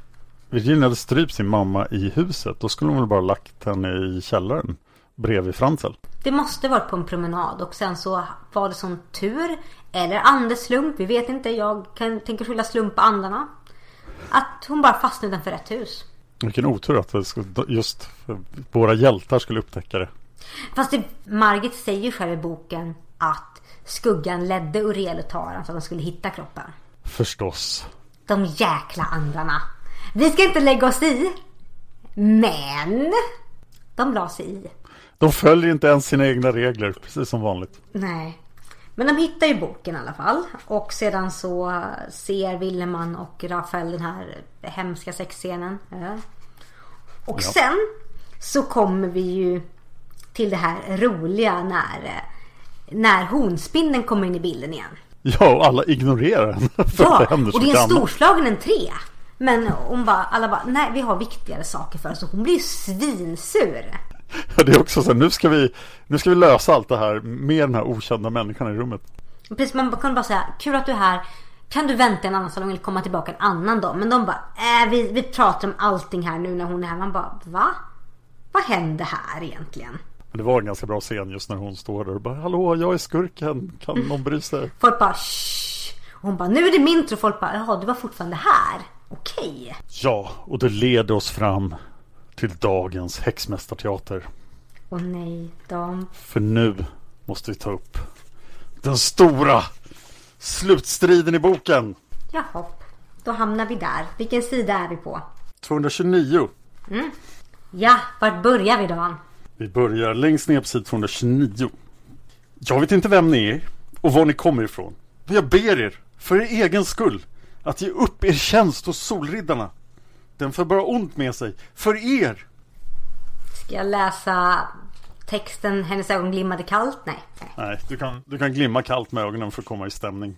Virginia hade strypt sin mamma i huset då skulle hon väl bara lagt henne i källaren bredvid Franzel. Det måste varit på en promenad och sen så var det sån tur eller andeslump, vi vet inte. Jag kan, tänker skylla slump på andarna. Att hon bara fastnade utanför rätt hus. Vilken otur att just våra hjältar skulle upptäcka det. Fast det, Margit säger själv i boken att skuggan ledde Uriel och Taran så att de skulle hitta kroppen. Förstås. De jäkla andarna. Vi ska inte lägga oss i. Men de la sig i. De följer inte ens sina egna regler, precis som vanligt. Nej. Men de hittar ju boken i alla fall. Och sedan så ser Willeman och Rafael den här hemska sexscenen. Och Ja. sen så kommer vi ju till det här roliga när, när honspindeln kommer in i bilden igen. Ja, och alla ignorerar att Ja, och det är en storslagen entré. Men hon bara, alla bara, nej vi har viktigare saker för oss. Så hon blir ju svinsur. [laughs] Det är också så här, nu ska, vi, nu ska vi lösa allt det här med den här okända människan i rummet. Precis, man kunde bara säga, kul att du är här. Kan du vänta en annan salong eller komma tillbaka en annan dag? Men de bara, äh, vi, vi pratar om allting här nu när hon är här. Man bara, va? Vad händer här egentligen? Men det var en ganska bra scen just när hon står där och bara Hallå, jag är skurken, kan någon bry sig? [laughs] Folk bara, shh. Och hon bara, nu är det min tur. Folk bara, jaha du var fortfarande här. Okej. Ja, och det leder oss fram till dagens häxmästarteater. Och nej, de... För nu måste vi ta upp den stora slutstriden i boken. Jaha, då hamnar vi där. Vilken sida är vi på? 229. Ja, vart börjar vi då? Vi börjar längst ner på sid 229. Jag vet inte vem ni är och var ni kommer ifrån. Men jag ber er, för er egen skull, att ge upp er tjänst hos Solriddarna. Den för bara ont med sig, för er. Ska jag läsa texten Hennes ögon glimmade kallt? Nej. nej. Du kan, du kan glimma kallt med ögonen för att komma i stämning.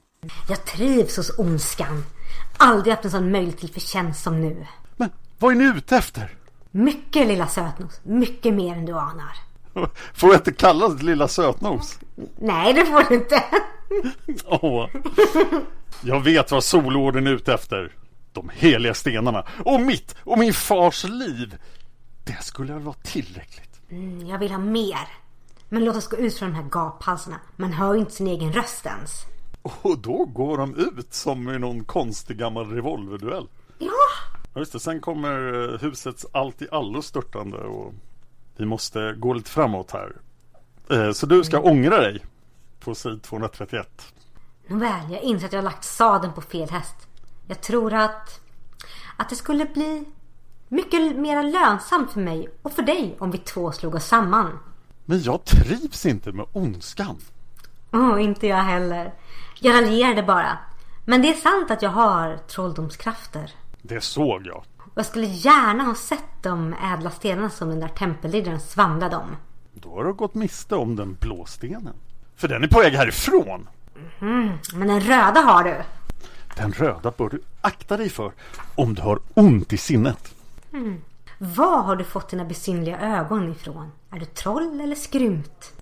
Jag trivs hos ondskan. Aldrig haft en sån möjlighet till förtjänst som nu. Men vad är ni ute efter? Mycket lilla sötnos. Mycket mer än du anar. [laughs] Får jag inte kalla det lilla sötnos? Nej, det får du inte. [laughs] Åh. Jag vet vad Solorden är ute efter. De heliga stenarna. Och mitt och min fars liv. Det skulle väl vara tillräckligt. Mm, Jag vill ha mer. Men låt oss gå ut från de här gaphalsarna. Man hör ju inte sin egen röst ens. Och då går de ut som i någon konstig gammal revolverduell. Ja! Ja just det, sen kommer eh, husets allt i allo störtande och vi måste gå lite framåt här. Eh, Så du ska ångra dig på sid 231. Nåväl, jag inser att jag har lagt sadeln på fel häst. Jag tror att... Att det skulle bli mycket mer lönsamt för mig och för dig om vi två slog oss samman. Men jag trivs inte med ondskan. Åh, inte jag heller. Jag raljerade bara. Men det är sant att jag har trolldomskrafter. Det såg jag. Och jag skulle gärna ha sett de ädla stenarna som den där tempelriddaren svamlade om. Då har du gått miste om den blå stenen. För den är på väg härifrån. Men den röda har du. Den röda bör du akta dig för om du har ont i sinnet. Var har du fått dina besynliga ögon ifrån? Är du troll eller skrymt?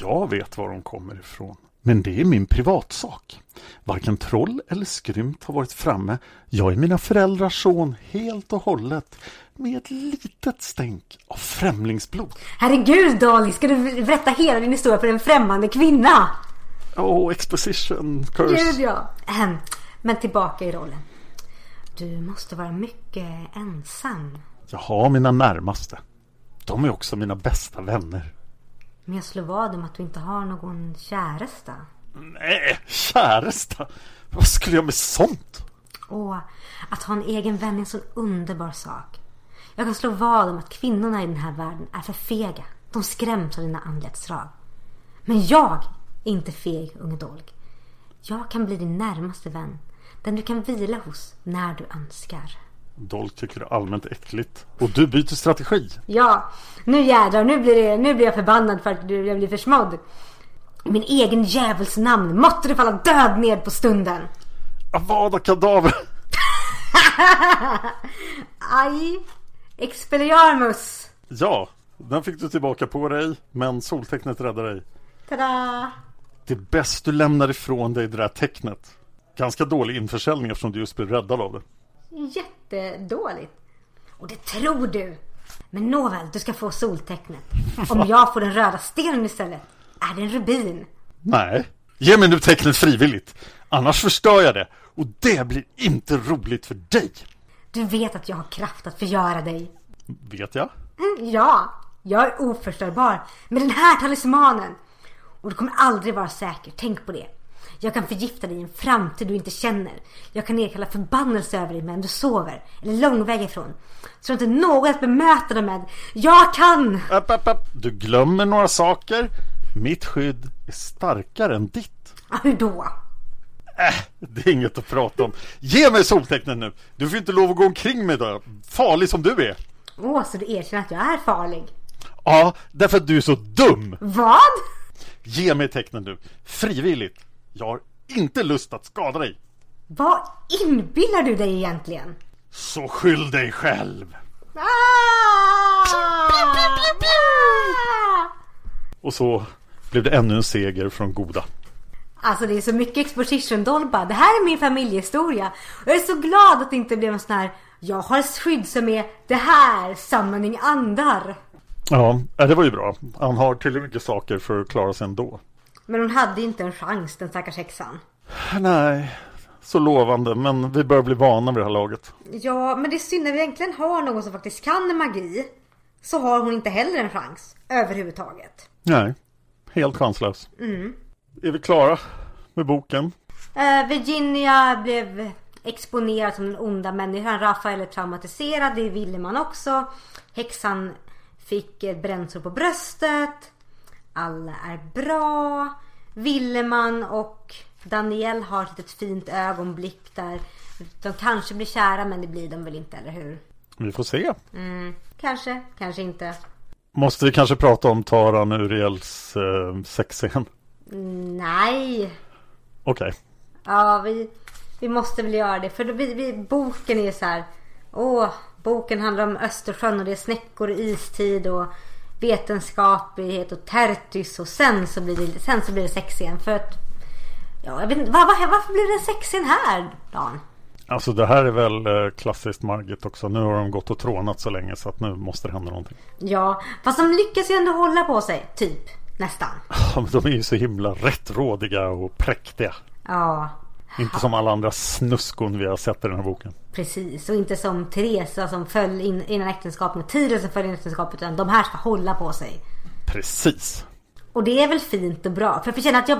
Jag vet var de kommer ifrån. Men det är min privatsak. Varken troll eller skrymt har varit framme. Jag är mina föräldrars son helt och hållet. Med ett litet stänk av främlingsblod. Herregud Dolly, ska du berätta hela din historia för en främmande kvinna? Åh, exposition curse. Gud ja. Ahem. Men tillbaka i rollen. Du måste vara mycket ensam. Jag har mina närmaste. De är också mina bästa vänner. Men jag slår vad om att du inte har någon käresta. Nej, käresta. Vad skulle jag med sånt? Och att ha en egen vän är en sån underbar sak. Jag kan slå vad om att kvinnorna i den här världen är för fega. De skräms av dina anletsdrag. Men jag är inte feg, unge dolk. Jag kan bli din närmaste vän. Den du kan vila hos när du önskar. Dolk tycker det är allmänt äckligt. Och du byter strategi. Ja, nu jädrar, nu blir, det, nu blir jag förbannad för att jag blir försmådd. Min egen djävuls namn måtte du falla död ned på stunden. Avada kadaver. [laughs] Aj! Expelliarmus! Ja, den fick du tillbaka på dig. Men soltecknet räddade dig. Tada! Det är bäst du lämnar ifrån dig det där tecknet. Ganska dålig införsäljning eftersom du just blev räddad av det. Jättedåligt. Och det tror du. Men nåväl, du ska få soltecknet. Om jag får den röda stenen istället, är det en rubin. Nej, ge mig nu tecknet frivilligt. Annars förstör jag det. Och det blir inte roligt för dig. Du vet att jag har kraft att förgöra dig. Vet jag? Mm, ja, jag är oförstörbar med den här talismanen. Och du kommer aldrig vara säker, tänk på det. Jag kan förgifta dig i en framtid du inte känner. Jag kan nedkalla förbannelse över dig medan du sover. Eller långväg ifrån. Så inte något att bemöta dig med. Jag kan! App, app, app. Du glömmer några saker. Mitt skydd är starkare än ditt. Ja, hur då? Äh, det är inget att prata om. Ge mig soltecknet nu. Du får inte lov att gå omkring med det. Farlig som du är. Åh, så du erkänner att jag är farlig? Ja, därför att du är så dum. Vad? Ge mig tecknen nu. Frivilligt. Jag har inte lust att skada dig. Vad inbillar du dig egentligen? Så skyll dig själv. Ah! Och så blev det ännu en seger från goda. Alltså det är så mycket exposition Dolba. Det här är min familjehistoria. Och jag är så glad att det inte blev en sån här Jag har skydd som är det här, summoning andar. Ja, det var ju bra. Han har tillräckligt mycket saker för att klara sig ändå. Men hon hade inte en chans den stackars häxan. Nej, så lovande. Men vi börjar bli vana vid det här laget. Ja, men det är synd när vi egentligen har någon som faktiskt kan magi. Så har hon inte heller en chans. Överhuvudtaget. Nej, helt chanslös. Är vi klara med boken? Eh, Virginia blev exponerad som den onda människan. Rafael är traumatiserad. Det ville man också. Häxan fick ett brännsår på bröstet. Alla är bra. Villeman och Daniel har ett litet fint ögonblick där. De kanske blir kära men det blir de väl inte, eller hur? Vi får se. Kanske, kanske inte. Måste vi kanske prata om Taran Uriels eh, sexscen? Nej. Okej. Ja, vi, vi måste väl göra det. För vi, vi, boken är så här. Åh, boken handlar om Östersjön och det är snäckor och istid och vetenskaplighet och tertys och sen så blir det, sen så blir det sexscen. För att, ja, jag vet inte, var, var, varför blir det en sexscen här, Dan? Alltså det här är väl eh, klassiskt Margit också. Nu har de gått och trånat så länge så att nu måste det hända någonting. Ja, fast de lyckas ju ändå hålla på sig, typ. Nästan. Ja, men De är ju så himla rättrådiga och präktiga. Ja, Inte som alla andra snuskon vi har sett i den här boken. Precis. Och inte som Teresa som föll in innan äktenskapet och Tiden som föll in i äktenskapet. Utan de här ska hålla på sig. Precis. Och det är väl fint och bra. För jag får känna att jag...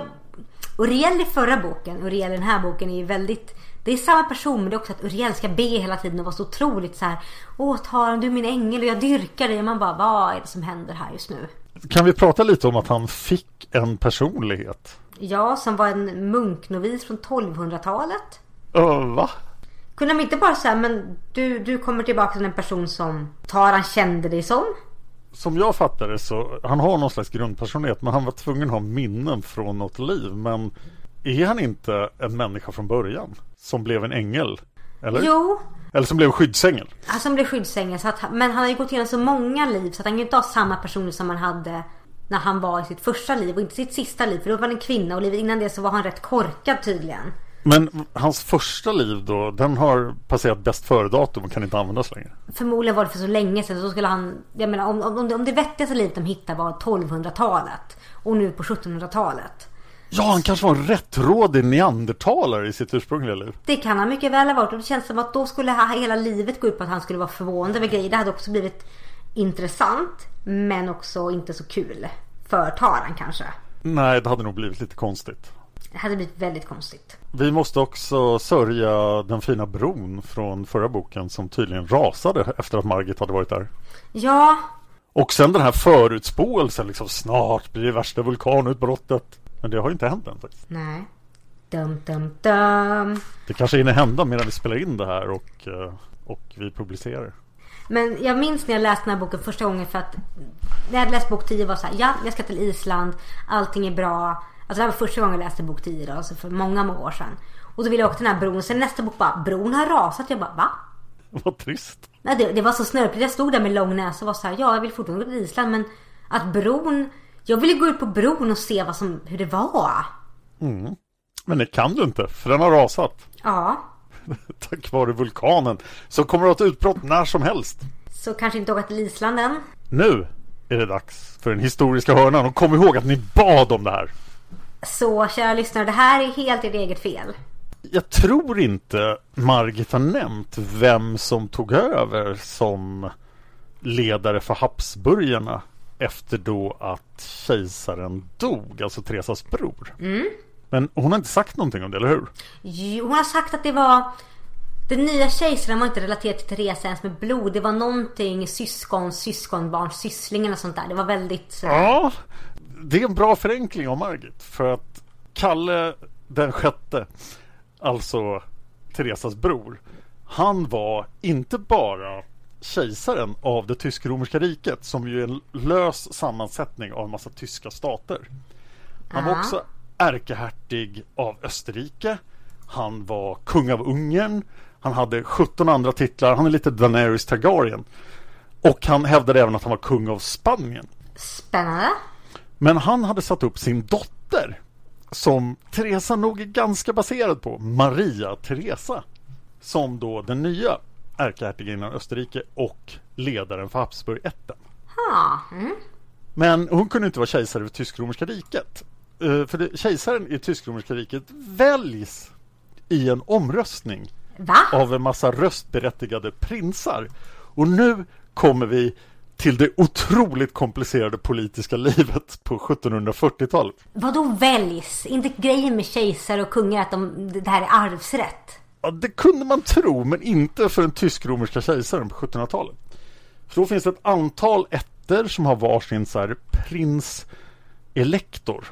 Uriel i förra boken, Uriel i den här boken är ju väldigt... Det är samma person men det är också att Uriel ska be hela tiden och vara så otroligt så här. Åh Taran du är min ängel och jag dyrkar dig. Och man bara, vad är det som händer här just nu? Kan vi prata lite om att han fick en personlighet? Jag som var en munknovis från 1200-talet. Uh, va? Kunde de inte bara säga men du, du kommer tillbaka till en person som Taran kände dig som? Som jag fattar det så, han har någon slags grundpersonlighet men han var tvungen att ha minnen från något liv. Men är han inte en människa från början? Som blev en ängel? Eller? Jo, Eller som blev skyddsängel? Han som blev skyddsängel. Så att, men han har ju gått igenom så många liv så att han kan ju inte ha samma personer som han hade när han var i sitt första liv och inte sitt sista liv. För då var han en kvinna och livet innan det så var han rätt korkad tydligen. Men hans första liv då, den har passerat bäst före-datum och kan inte användas längre. Förmodligen var det för så länge sedan. Så skulle han, jag menar om, om, om, det, vettigaste livet de hittade var 1200-talet. Och nu på 1700-talet. Ja, han kanske var en rättrådig neandertalare i sitt ursprungliga liv. Det kan han mycket väl ha varit. Och det känns som att då skulle hela livet gå ut på att han skulle vara förvånad över grejer. Det hade också blivit intressant. Men också inte så kul. För Taran kanske. Nej, det hade nog blivit lite konstigt. Det hade blivit väldigt konstigt. Vi måste också sörja den fina bron från förra boken som tydligen rasade efter att Margit hade varit där. Ja, Och sen den här förutspåelsen liksom snart blir det värsta vulkanutbrottet. Men det har inte hänt än faktiskt. nej. Dum, dum, dum. Det kanske hinner hända medan vi spelar in det här och, eh, och vi publicerar. Men jag minns när jag läste den här boken första gången för att när jag hade läst bok 10 var så här, ja, jag ska till Island, allting är bra. Alltså det här var första gången jag läste bok 10 då, alltså för många, många år sedan. Och då ville jag åka till den här bron. Sen nästa bok bara, bron har rasat. Jag bara, va? [laughs] Vad trist. Nej, det, det var så snörpligt. Jag stod där med lång näsa och var så här, ja, jag vill fortfarande gå till Island men att bron Jag ville gå ut på bron och se vad som, hur det var. Men det kan du inte, för den har rasat. Ja. [laughs] Tack vare vulkanen. Så kommer det att ha ett utbrott när som helst. Så kanske inte åka till Island än. Nu är det dags för den historiska hörnan. Och kom ihåg att ni bad om det här. Så kära lyssnare, det här är helt ert eget fel. Jag tror inte Margit har nämnt vem som tog över som ledare för Habsburgarna efter då att kejsaren dog, alltså Teresas bror. Men hon har inte sagt någonting om det, eller hur? Jo, hon har sagt att det var den nya kejsaren var inte relaterad till Teresa ens med blod. Det var någonting syskon, syskonbarn, syssling eller sånt där. Det var väldigt... Ja, det är en bra förenkling av Margit. För att Kalle den sjätte, alltså Teresas bror, han var inte bara kejsaren av det tysk-romerska riket som ju är en lös sammansättning av en massa tyska stater. Han var också ärkehertig av Österrike. Han var kung av Ungern. Han hade 17 andra titlar. Han är lite Daenerys Targaryen. Och han hävdade även att han var kung av Spanien. Spännande. Men han hade satt upp sin dotter som Teresa nog är ganska baserad på, Maria Teresa. Som då den nya ärkehertiginnan av Österrike och ledaren för Habsburgätten. Mm. Men hon kunde inte vara kejsare för Tysk-romerska riket. Eh, För det, kejsaren i Tysk-romerska riket väljs i en omröstning Va? av en massa röstberättigade prinsar. Och nu kommer vi till det otroligt komplicerade politiska livet på 1740-talet. Vadå väljs? Inte grejen med kejsare och kungar att de, det här är arvsrätt? Ja, det kunde man tro, men inte för den tysk-romerska kejsaren på 1700-talet. För då finns det ett antal ätter som har varsin så här prins elektor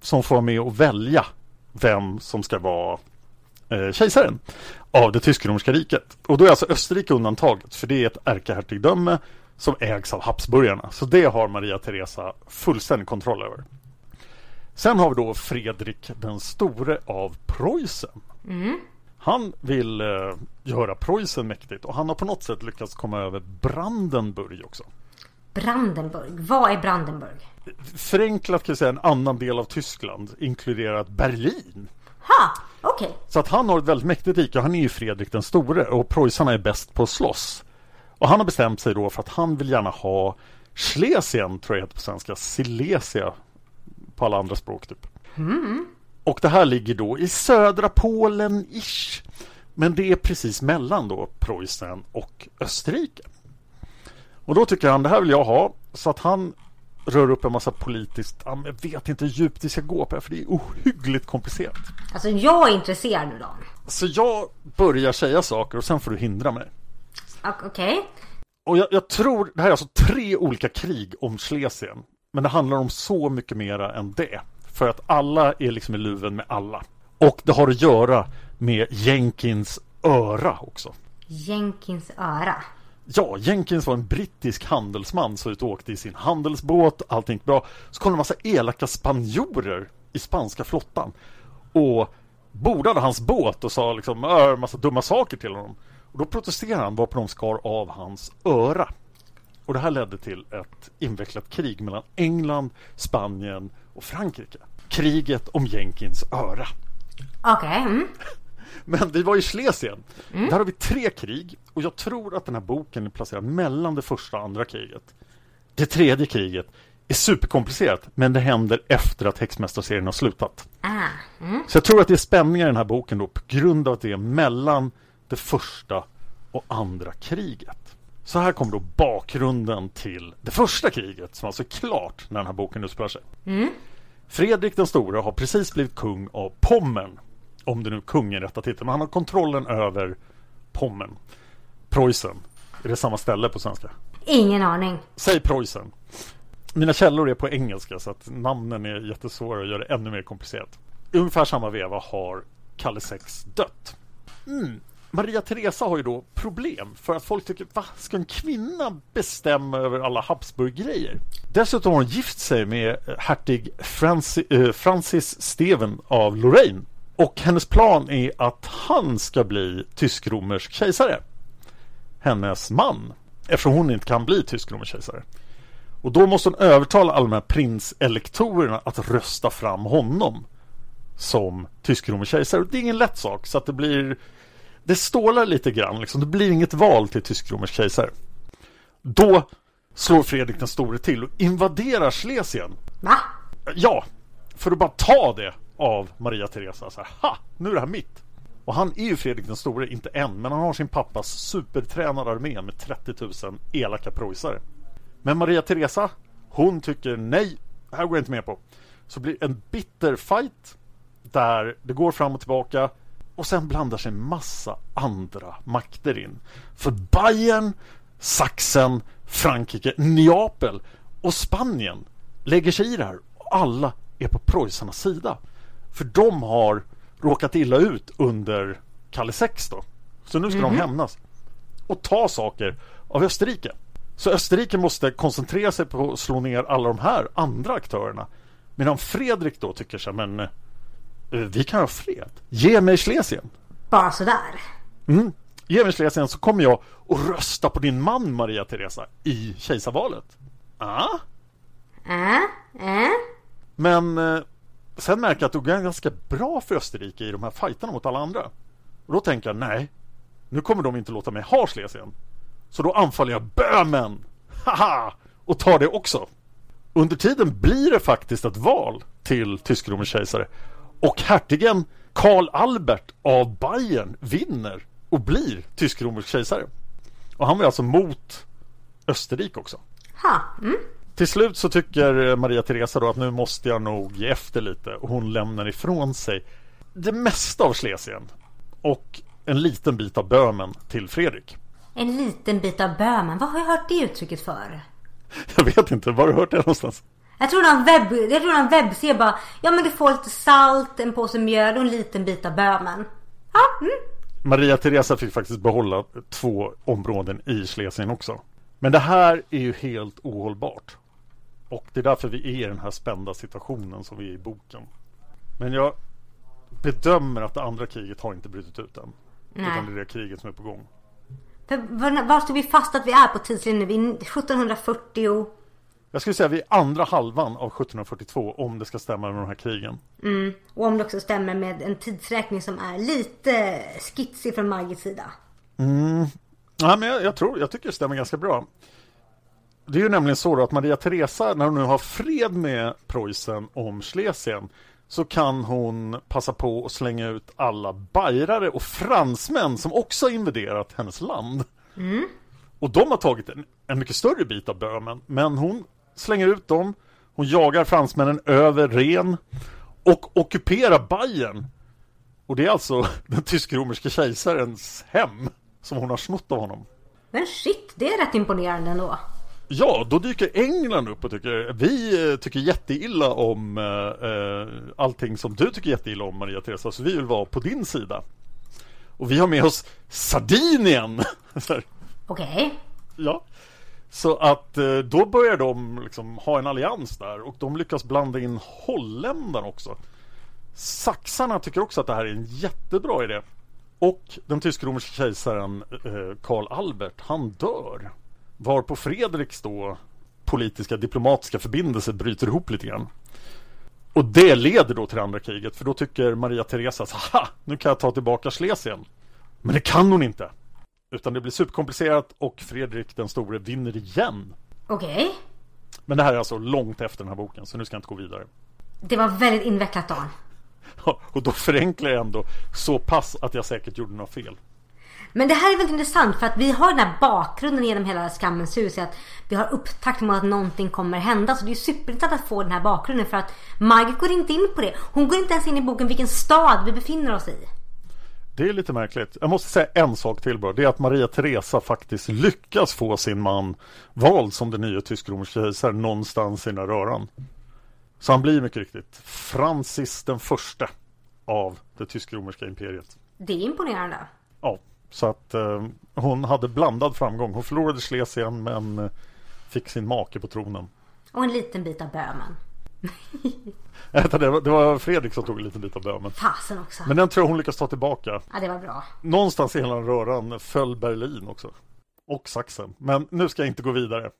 som får vara med och välja vem som ska vara eh, kejsaren av det tysk-romerska riket. Och då är alltså Österrike undantaget, för det är ett ärkehertigdöme som ägs av Habsburgarna. Så det har Maria Teresa fullständig kontroll över. Sen har vi då Fredrik den store av Preussen. Han vill eh, göra Preussen mäktigt och han har på något sätt lyckats komma över Brandenburg också. Brandenburg. Vad är Brandenburg? Förenklat kan jag säga en annan del av Tyskland, inkluderat Berlin. Ha, okej. Så att han har ett väldigt mäktigt rike. Han är ju Fredrik den store och preussarna är bäst på att slåss. Och han har bestämt sig då för att han vill gärna ha Schlesien, tror jag heter på svenska, Silesia på alla andra språk typ. Och det här ligger då i södra Polen-ish. Men det är precis mellan då Preussen och Österrike. Och då tycker han det här vill jag ha. Så att han rör upp en massa politiskt, jag vet inte hur djupt vi ska gå på det för det är ohyggligt komplicerat. Alltså jag är intresserad nu då. Så jag börjar säga saker och sen får du hindra mig. Ok- Okej. Och jag, jag tror, det här är alltså tre olika krig om Schlesien. Men det handlar om så mycket mera än det. För att alla är liksom i luven med alla. Och det har att göra med Jenkins öra också. Jenkins öra. Ja, Jenkins var en brittisk handelsman som ut och åkte i sin handelsbåt, allting bra. Så kom det en massa elaka spanjorer i spanska flottan och bordade hans båt och sa liksom "Äh, en massa dumma saker till honom. Och då protesterade han varpå de skar av hans öra. Och det här ledde till ett invecklat krig mellan England, Spanien och Frankrike. Kriget om Jenkins öra. Okej. Mm. [laughs] Men vi var i Schlesien. Där har vi tre krig och jag tror att den här boken är placerad mellan det första och andra kriget. Det tredje kriget är superkomplicerat men det händer efter att Häxmästarserien har slutat. Ah. Mm. Så jag tror att det är spänningar i den här boken då på grund av att det är mellan det första och andra kriget. Så här kommer då bakgrunden till det första kriget som alltså är klart när den här boken utspelar sig. Fredrik den store har precis blivit kung av Pommern. Om det nu är kung är rätta titeln. Men han har kontrollen över Pommern. Preussen. Är det samma ställe på svenska? Ingen aning. Säg Preussen. Mina källor är på engelska så att namnen är jättesvåra och gör det ännu mer komplicerat. I ungefär samma veva har Kalle Sex dött. Mm. Maria Teresa har ju då problem för att folk tycker va, ska en kvinna bestämma över alla Habsburg-grejer? Dessutom har hon gift sig med eh, hertig Francis, eh, Francis Steven av Lorraine och hennes plan är att han ska bli tysk-romersk kejsare hennes man eftersom hon inte kan bli tysk-romersk kejsare. Och då måste hon övertala alla de här prinselektorerna att rösta fram honom som tysk-romersk kejsare. Och det är ingen lätt sak så att det blir det stålar lite grann liksom. Det blir inget val till tysk-romersk kejsare. Då slår Fredrik den store till och invaderar Schlesien. Va? Ja, för att bara ta det av Maria Teresa. Så här, ha, nu är det här mitt. Och han är ju Fredrik den store, inte än, men han har sin pappas supertränade armé med 30 000 elaka preussare. Men Maria Teresa, hon tycker nej, det här går jag inte med på. Så blir en bitter fight där det går fram och tillbaka och sen blandar sig massa andra makter in. För Bayern, Sachsen, Frankrike, Neapel och Spanien lägger sig i det här. Och alla är på preussarnas sida. För de har råkat illa ut under Kalle 6 då. Så nu ska mm -hmm. de hämnas. Och ta saker av Österrike. Så Österrike måste koncentrera sig på att slå ner alla de här andra aktörerna. Medan Fredrik då tycker sig, men eh, vi kan ha fred. Ge mig Schlesien. Bara sådär? Mm. Ge mig Schlesien så kommer jag att rösta på din man Maria Teresa i kejsarvalet. Ah? Äh? Äh? Men eh, sen märker jag att det går ganska bra för Österrike i de här fighterna mot alla andra. Och då tänker jag, nej, nu kommer de inte låta mig ha Schlesien. Så då anfaller jag Böhmen! Haha! Och tar det också. Under tiden blir det faktiskt ett val till tysk-romersk kejsare. Och hertigen Karl Albert av Bayern vinner och blir tysk-romersk kejsare. Och han var alltså mot Österrike också. Ha. Mm. Till slut så tycker Maria Teresa då att nu måste jag nog ge efter lite och hon lämnar ifrån sig det mesta av Schlesien och en liten bit av Böhmen till Fredrik. En liten bit av Böhmen, vad har jag hört det uttrycket för? Jag vet inte, var har du hört det någonstans? Jag tror någon webb, jag tror någon webbserie bara, ja men du får lite salt, en påse mjöl och en liten bit av Böhmen. Ja, mm. Maria Teresa fick faktiskt behålla två områden i Schlesien också. Men det här är ju helt ohållbart. Och det är därför vi är i den här spända situationen som vi är i boken. Men jag bedömer att det andra kriget har inte brutit ut än. Nej. Utan det är det kriget som är på gång. För, var, var står vi fast att vi är på tidslinjen? Vi är 1740? Jag skulle säga vi är andra halvan av 1742 om det ska stämma med de här krigen. Mm. Och om det också stämmer med en tidsräkning som är lite skitsig från Margits sida. Mm. Ja, men jag, jag, tror, jag tycker det stämmer ganska bra. Det är ju nämligen så att Maria Teresa, när hon nu har fred med Preussen om Schlesien, så kan hon passa på att slänga ut alla bajrare och fransmän som också har invaderat hennes land. Mm. Och de har tagit en, en mycket större bit av Böhmen, men hon slänger ut dem, hon jagar fransmännen över Ren och ockuperar Bayern. Och det är alltså [laughs] den tysk-romerske kejsarens hem som hon har snott av honom. Men shit, det är rätt imponerande ändå. Ja, då dyker England upp och tycker vi eh, tycker jätteilla om eh, eh, allting som du tycker jätteilla om Maria Teresa, så vi vill vara på din sida. Och vi har med oss Sardinien. [laughs] Okej. Okay. Ja. Så att eh, då börjar de liksom ha en allians där och de lyckas blanda in holländarna också. Saxarna tycker också att det här är en jättebra idé. Och den tysk-romerske kejsaren eh, Karl Albert, han dör. Varpå Fredriks då politiska diplomatiska förbindelser bryter ihop lite grann. Och det leder då till andra kriget för då tycker Maria Teresa att nu kan jag ta tillbaka Schlesien. Men det kan hon inte. Utan det blir superkomplicerat och Fredrik den store vinner igen. Okej. Okay. Men det här är alltså långt efter den här boken så nu ska jag inte gå vidare. Det var väldigt invecklat då. och då förenklar jag ändå så pass att jag säkert gjorde något fel. Men det här är väldigt intressant för att vi har den här bakgrunden genom hela Skammens hus. Att vi har upptakt mot att någonting kommer hända. Så det är superintressant att få den här bakgrunden för att Margit går inte in på det. Hon går inte ens in i boken vilken stad vi befinner oss i. Det är lite märkligt. Jag måste säga en sak till bara. Det är att Maria Teresa faktiskt lyckas få sin man vald som den nya tysk-romerska kejsaren någonstans i den här röran. Så han blir mycket riktigt Francis den första av det tysk-romerska imperiet. Det är imponerande. Ja, så att eh, hon hade blandad framgång. Hon förlorade Schlesien men eh, fick sin make på tronen. Och en liten bit av Böhmen. [laughs] det, var, det var Fredrik som tog en liten bit av Böhmen. Fasen också. Men den tror jag hon lyckas ta tillbaka. Ja, det var bra. Någonstans i hela röran föll Berlin också. Och Sachsen. Men nu ska jag inte gå vidare.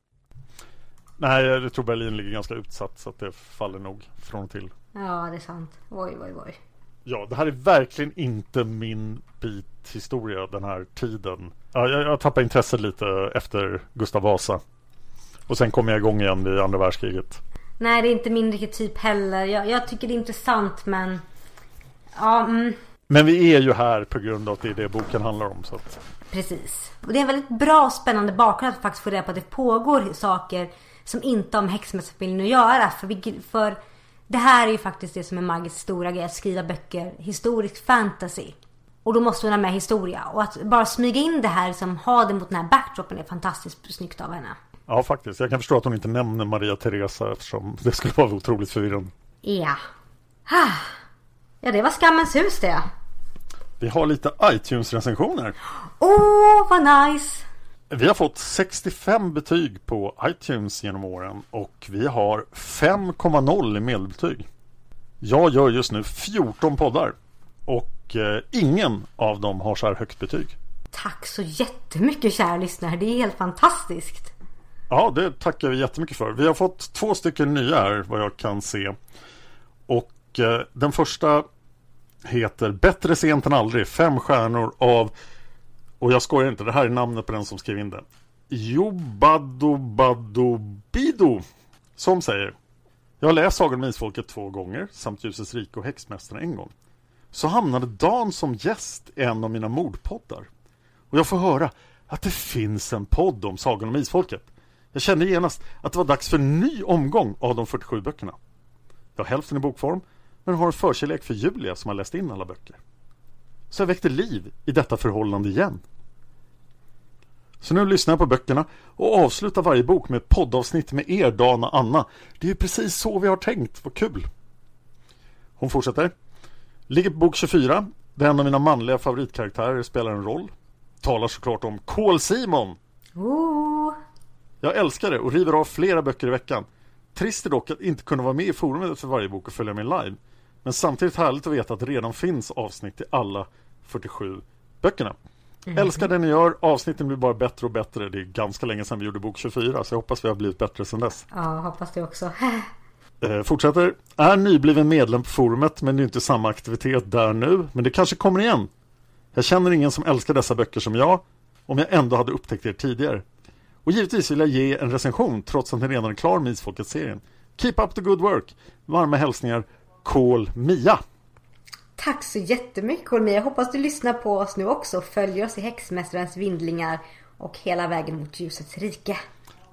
Nej, jag tror Berlin ligger ganska utsatt så att det faller nog från och till. Ja, det är sant. Oj, oj, oj. Ja, det här är verkligen inte min bit historia den här tiden. Ja, jag, jag tappade intresset lite efter Gustav Vasa. Och sen kom jag igång igen vid andra världskriget. Nej, det är inte min riktigt typ heller. Jag, jag tycker det är intressant men... Ja, mm, Men vi är ju här på grund av att det är det boken handlar om. Så att... precis. Och det är en väldigt bra och spännande bakgrund att faktiskt få reda på att det pågår saker som inte har med häxmästarfamiljen att göra. För, vi, för det här är ju faktiskt det som är Margits stora grej. Att skriva böcker, historisk fantasy. Och då måste hon ha med historia. Och att bara smyga in det här, som ha det mot den här backdropen är fantastiskt snyggt av henne. Ja, faktiskt. Jag kan förstå att hon inte nämner Maria Teresa eftersom det skulle vara otroligt förvirrande. Ja. Ja, det var Skammens hus det. Vi har lite iTunes-recensioner. Åh, vad nice! Vi har fått 65 betyg på iTunes genom åren och vi har 5,0 i medelbetyg. Jag gör just nu 14 poddar och eh, ingen av dem har så här högt betyg. Tack så jättemycket kära lyssnare. Det är helt fantastiskt. Ja, det tackar vi jättemycket för. Vi har fått två stycken nya här vad jag kan se. Och eh, den första heter Bättre sent än aldrig. Fem stjärnor av, och jag skojar inte, det här är namnet på den som skrev in det. Jobadobadobido. Som säger Jag har läst Sagan om Isfolket två gånger samt Ljusets rike och Häxmästaren en gång. Så hamnade Dan som gäst i en av mina mordpoddar. Och jag får höra att det finns en podd om Sagan om Isfolket. Jag kände genast att det var dags för en ny omgång av de 47 böckerna. Jag har hälften i bokform, men har en förkärlek för Julia som har läst in alla böcker. Så jag väckte liv i detta förhållande igen. Så nu lyssnar jag på böckerna och avslutar varje bok med ett poddavsnitt med er, Dan och Anna. Det är ju precis så vi har tänkt, vad kul! Hon fortsätter. Ligger på bok 24, där en av mina manliga favoritkaraktärer spelar en roll. Talar såklart om Kol-Simon. Ooh. Jag älskar det och river av flera böcker i veckan. Trist är dock att inte kunna vara med i forumet för varje bok och följa med live. Men samtidigt härligt att veta att det redan finns avsnitt i alla 47 böckerna. Älskar det ni gör, avsnitten blir bara bättre och bättre. Det är ganska länge sedan vi gjorde bok 24 så jag hoppas vi har blivit bättre sedan dess. Ja, hoppas det också. [laughs] Eh, fortsätter. Är nybliven medlem på forumet men det är inte samma aktivitet där nu. Men det kanske kommer igen. Jag känner ingen som älskar dessa böcker som jag. Om jag ändå hade upptäckt er tidigare. Och givetvis vill jag ge en recension trots att den redan är klar med Isfolket-serien. Keep up the good work. Varma hälsningar Kol Mia. Tack så jättemycket Kolmi. Jag hoppas du lyssnar på oss nu också. Följer oss i Häxmästarens vindlingar och hela vägen mot ljusets rike.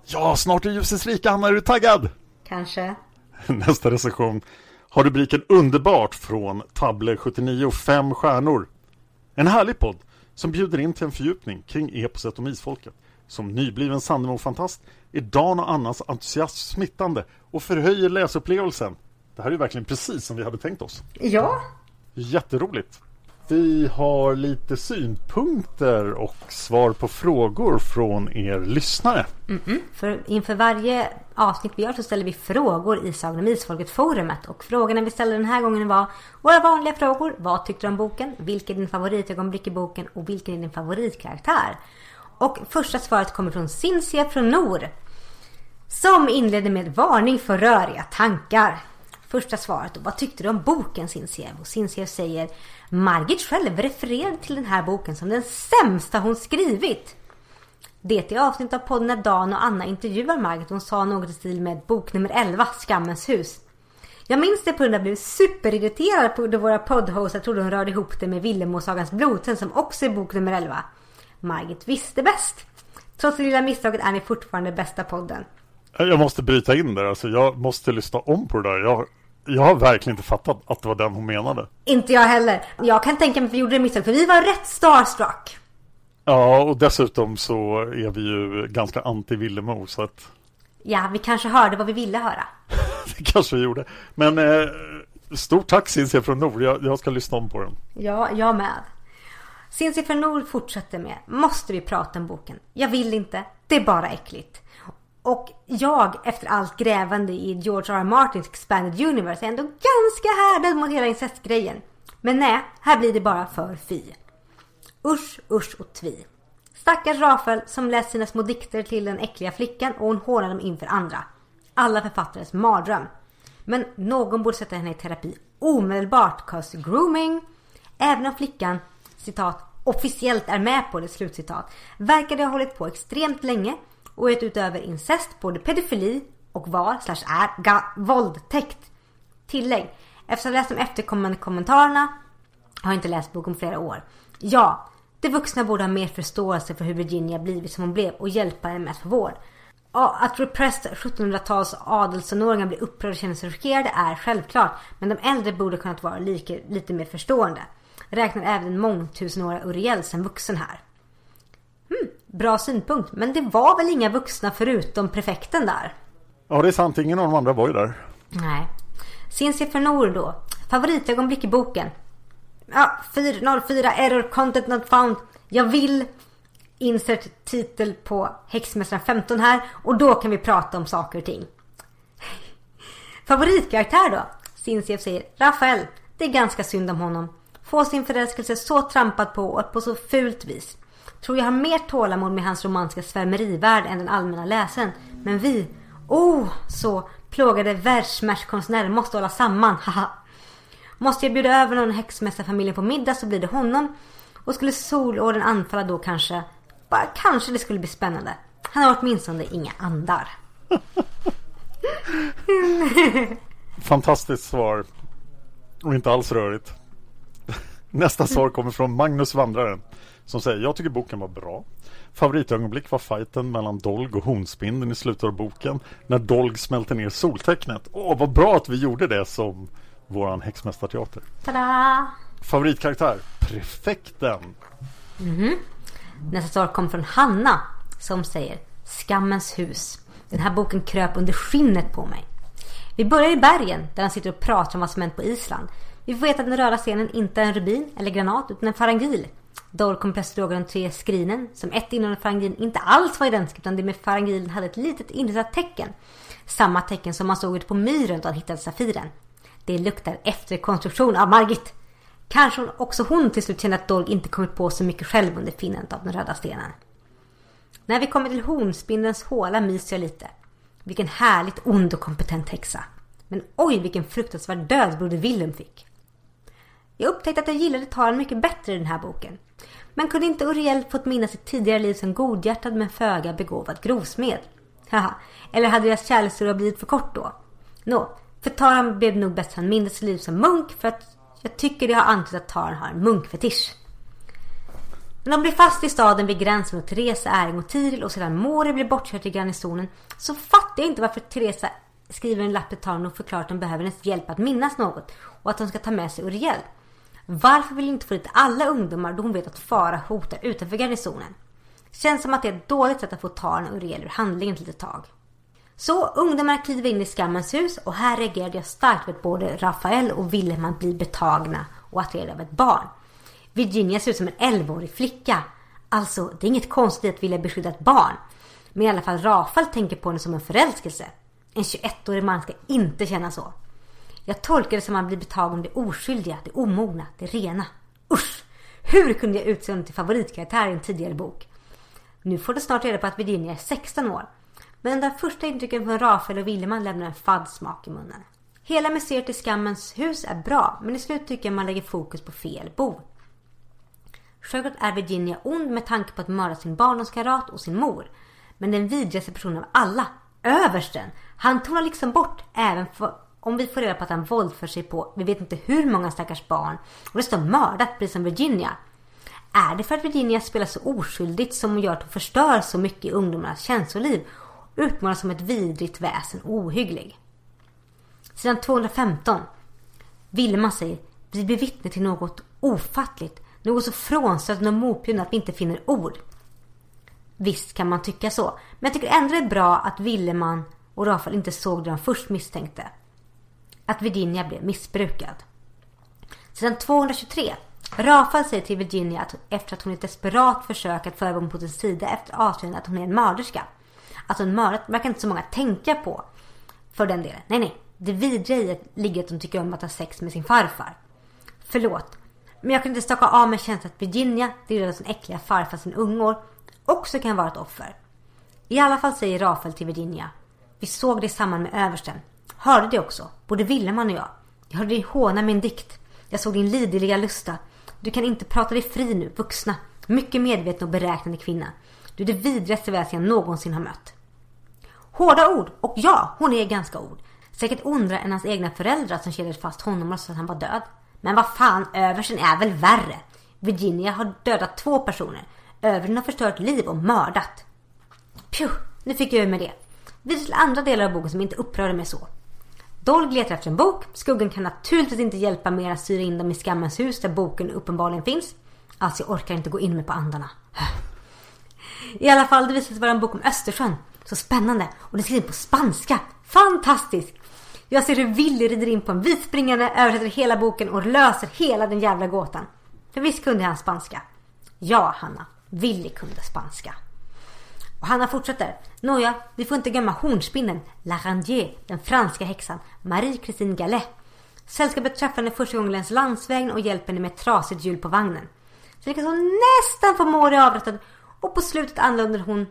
Ja, snart är ljusets rika. Anna, är du taggad? Kanske. [laughs] Nästa recension har rubriken Underbart från Tabler79 5 stjärnor. En härlig podd som bjuder in till en fördjupning kring eposet om isfolket. Som nybliven Sandemo-fantast är Dan och Annas entusiasm smittande och förhöjer läsupplevelsen. Det här är ju verkligen precis som vi hade tänkt oss. Ja, Jätteroligt. Vi har lite synpunkter och svar på frågor från er lyssnare. för inför varje avsnitt vi gör så ställer vi frågor i Sagan om Isfolket-forumet. Och frågorna vi ställde den här gången var våra vanliga frågor. Vad tyckte du om boken? Vilken är din favoritögonblick i boken? Och vilken är din favoritkaraktär? Och första svaret kommer från Cinzia från Nor. Som inleder med varning för röriga tankar. Första svaret och vad tyckte du om boken Cincia? Och Cinzia säger Margit själv refererade till den här boken som den sämsta hon skrivit. Det är avsnitt av podden när Dan och Anna intervjuar Margit. Hon sa något i stil med bok nummer 11, Skammens hus. Jag minns det på grund av att jag blev superirriterad på då våra poddhoster trodde hon rörde ihop det med Villemåsagans blodsen som också är bok nummer 11. Margit visste bäst. Trots det lilla misstaget är ni fortfarande bästa podden. Jag måste bryta in där. Alltså, jag måste lyssna om på det där. Jag, jag har verkligen inte fattat att det var den hon menade. Inte jag heller. Jag kan tänka mig att vi gjorde det misstag för vi var rätt starstruck. Ja, och dessutom så är vi ju ganska anti Villemo så att Ja, vi kanske hörde vad vi ville höra. [laughs] det kanske vi gjorde. Men eh, stort tack Cinzia från Nord. Jag, jag ska lyssna om på den. Ja, jag med. Cinzia från fortsätter med Måste vi prata om boken? Jag vill inte. Det är bara äckligt. Och jag, efter allt grävande i George R. R. Martins Expanded Universe, är ändå ganska härdad mot hela incestgrejen. Men nej, här blir det bara för fy. Usch, usch och tvi. Stackars Rafael som läst sina små dikter till den äckliga flickan och hon hånar dem inför andra. Alla författares mardröm. Men någon borde sätta henne i terapi omedelbart, cause grooming. Även om flickan, citat, officiellt är med på det, slutcitat, verkar det ha hållit på extremt länge och gett utöver incest både pedofili och var, slash är, ga, våldtäkt. Tillägg. Efter att ha läst de efterkommande kommentarerna har jag inte läst boken flera år. Ja, de vuxna borde ha mer förståelse för hur Virginia blivit som hon blev och hjälpa henne med att få vård. Att repressed 1700-tals adelsonåringar blir upprörda och känner sig chockerade är självklart. Men de äldre borde kunnat vara lika, lite mer förstående. Räknar även den mångtusenåriga Uriel som vuxen här. Hmm, bra synpunkt. Men det var väl inga vuxna förutom prefekten där? Ja, det är sant. Ingen av de andra var ju där. Nej. Cinzia Fernor då. Favoritögonblick i boken. Ja, 404 error content not found. Jag vill insert titel på Häxmästaren 15 här och då kan vi prata om saker och ting. [laughs] Favoritkaraktär då? Cinziev säger Rafael. Det är ganska synd om honom. Få sin förälskelse så trampad på och på så fult vis. Tror jag har mer tålamod med hans romantiska svärmerivärld än den allmänna läsaren. Men vi, oh så plågade världsmärskonstnärer måste hålla samman, haha. Måste jag bjuda över någon häxmästarfamiljen på middag så blir det honom. Och skulle solorden anfalla då kanske, bara kanske det skulle bli spännande. Han har åtminstone inga andar. [laughs] Fantastiskt svar. Och inte alls rörigt. Nästa svar kommer från Magnus Vandraren. Som säger, jag tycker boken var bra. Favoritögonblick var fighten mellan Dolg och Hornspindeln i slutet av boken. När Dolg smälter ner soltecknet. Åh, vad bra att vi gjorde det som våran häxmästarteater. Tada! Favoritkaraktär? Prefekten. Mm-hmm. Nästa svar kommer från Hanna som säger Skammens hus. Den här boken kröp under skinnet på mig. Vi börjar i bergen där han sitter och pratar om vad som hänt på Island. Vi får veta att den röda stenen inte är en rubin eller granat utan en farangil. Dor kommer plötsligt ihåg de tre skrinen som ett innehåller farangin inte alls var identiskt utan det med farangilen hade ett litet inristat tecken. Samma tecken som man såg ute på myren då han hittade safiren. Det luktar efterkonstruktion av Margit. Kanske också hon till slut kände att Dolg inte kommit på så mycket själv under finnandet av den röda stenen. När vi kommer till hornspindelns håla myser jag lite. Vilken härligt ond och kompetent häxa. Men oj vilken fruktansvärd död broder Willem fick. Jag upptäckte att jag gillade Taran mycket bättre i den här boken. Men kunde inte Uriel fått minnas sitt tidigare liv som godhjärtad men föga begåvad grovsmed? Haha, eller hade deras kärlekshistoria blivit för kort då? Nå, för Taran blev nog bäst han mindes sitt liv som munk för att jag tycker det har antytt att Taran har en munkfetisch. När de blir fast i staden vid gränsen mot Teresa, Äring och Tiril och sedan Mori blir bortkörd till garnisonen så fattar jag inte varför Teresa skriver en lapp till Taran och förklarar att de behöver hennes hjälp att minnas något och att de ska ta med sig Uriel. Varför vill inte få dit alla ungdomar då hon vet att fara hotar utanför garnisonen? Känns som att det är ett dåligt sätt att få Taran och Uriel ur handlingen ett litet tag. Så ungdomarna kliver in i skammens hus och här reagerade jag starkt för att både Rafael och Wilhelm blir betagna och attraherade av ett barn. Virginia ser ut som en 11-årig flicka. Alltså, det är inget konstigt att vilja beskydda ett barn. Men i alla fall Rafael tänker på henne som en förälskelse. En 21-årig man ska inte känna så. Jag tolkar det som att man blir betagen om det oskyldiga, det omogna, det rena. Usch! Hur kunde jag utse honom till favoritkaraktär i en tidigare bok? Nu får du snart reda på att Virginia är 16 år. Men den första intrycken från Rafael och Willeman lämnar en fadd smak i munnen. Hela museet i Skammens hus är bra, men i slut tycker jag man lägger fokus på fel bov. Självklart är Virginia ond med tanke på att mörda sin barndomskamrat och sin mor. Men den vidrigaste personen av alla, översten, han tonar liksom bort även om vi får reda på att han våldför sig på vi vet inte hur många stackars barn och det står mördat precis som Virginia. Är det för att Virginia spelar så oskyldigt som gör att hon förstör så mycket i ungdomarnas känsloliv utmålas som ett vidrigt väsen ohygglig. Sedan 215. Vilma säger vi blir vittne till något ofattligt. Något så frånstötande och motbjudande att vi inte finner ord. Visst kan man tycka så. Men jag tycker ändå det är bra att Villeman och Rafael inte såg det de först misstänkte. Att Virginia blev missbrukad. Sedan 223. Rafael säger till Virginia att efter att hon i ett desperat försök att föra på sin sida efter avslöjandet att hon är en mörderska. Alltså att hon mördat verkar inte så många tänka på. För den delen. Nej, nej. Det vidriga i ligger att hon tycker om att ha sex med sin farfar. Förlåt. Men jag kan inte staka av mig känslan att Virginia dyrade sin äckliga farfar sin ungår. också kan vara ett offer. I alla fall säger Rafael till Virginia. Vi såg det i samband med översten. Hörde det också, både Willeman och jag. Jag hörde dig håna min dikt. Jag såg din liderliga lusta. Du kan inte prata dig fri nu, vuxna. Mycket medveten och beräknande kvinna. Du är det vidrigaste väsen jag någonsin har mött. Hårda ord, och ja, hon är ganska ord. Säkert ondare än hans egna föräldrar som kedjade fast honom och att han var död. Men vad fan, översten är väl värre? Virginia har dödat två personer. Översten har förstört liv och mördat. Pju, nu fick jag ur med det. Vidare till andra delar av boken som inte upprörde mig så. Dolg letar efter en bok. Skuggan kan naturligtvis inte hjälpa mer att styra in dem i skammens hus där boken uppenbarligen finns. Alltså jag orkar inte gå in med på andarna. [sighs] I alla fall, det visade sig vara en bok om Östersjön. Så spännande. Och den är skrivet på spanska. Fantastiskt! Jag ser hur Willy rider in på en vitspringande, översätter hela boken och löser hela den jävla gåtan. För visst kunde han spanska? Ja, Hanna. Willy kunde spanska. Och Hanna fortsätter. Nåja, vi får inte glömma hornspinnen, Larandier, den franska häxan, Marie-Christine Gallet. Sällskapet träffar henne första gången längs landsvägen och hjälper henne med ett trasigt hjul på vagnen. Så lyckas hon nästan få Mori avrättad och på slutet anländer hon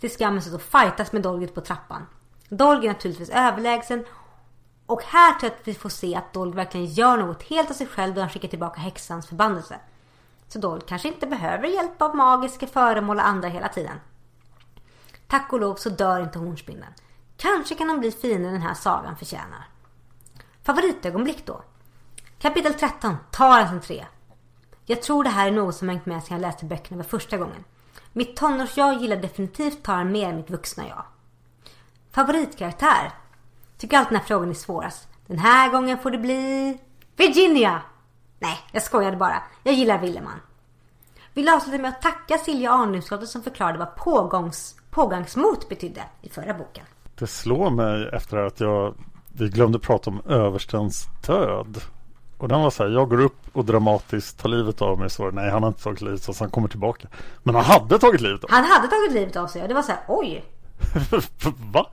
till skammen och fightas med Dolget på trappan. Dolg är naturligtvis överlägsen och här tror jag att vi får se att Dolg verkligen gör något helt av sig själv då han skickar tillbaka häxans förbannelse. Så Dolg kanske inte behöver hjälp av magiska föremål och andra hela tiden. Tack och lov så dör inte hornspindeln. Kanske kan hon bli finare den här sagan förtjänar. Favoritögonblick då? Kapitel 13, Tarans entré. Jag tror det här är något som hängt med sedan jag läste böckerna för första gången. Mitt tonårsjag gillar definitivt Taran mer än mitt vuxna jag. Favoritkaraktär? Tycker alltid den här frågan är svårast. Den här gången får det bli... Virginia! Nej, jag skojade bara. Jag gillar Willeman. Vill avsluta med att tacka Silja Arnlundsdotter som förklarade vad pågångs, pågangsmot betydde i förra boken. Det slår mig efter att jag, vi glömde prata om överstens död. Och den var så här, jag går upp och dramatiskt tar livet av mig. Så nej, han har inte tagit livet av sig, han kommer tillbaka. Men han hade tagit livet av sig. Han hade tagit livet av sig och det var så här, oj. [laughs] Va?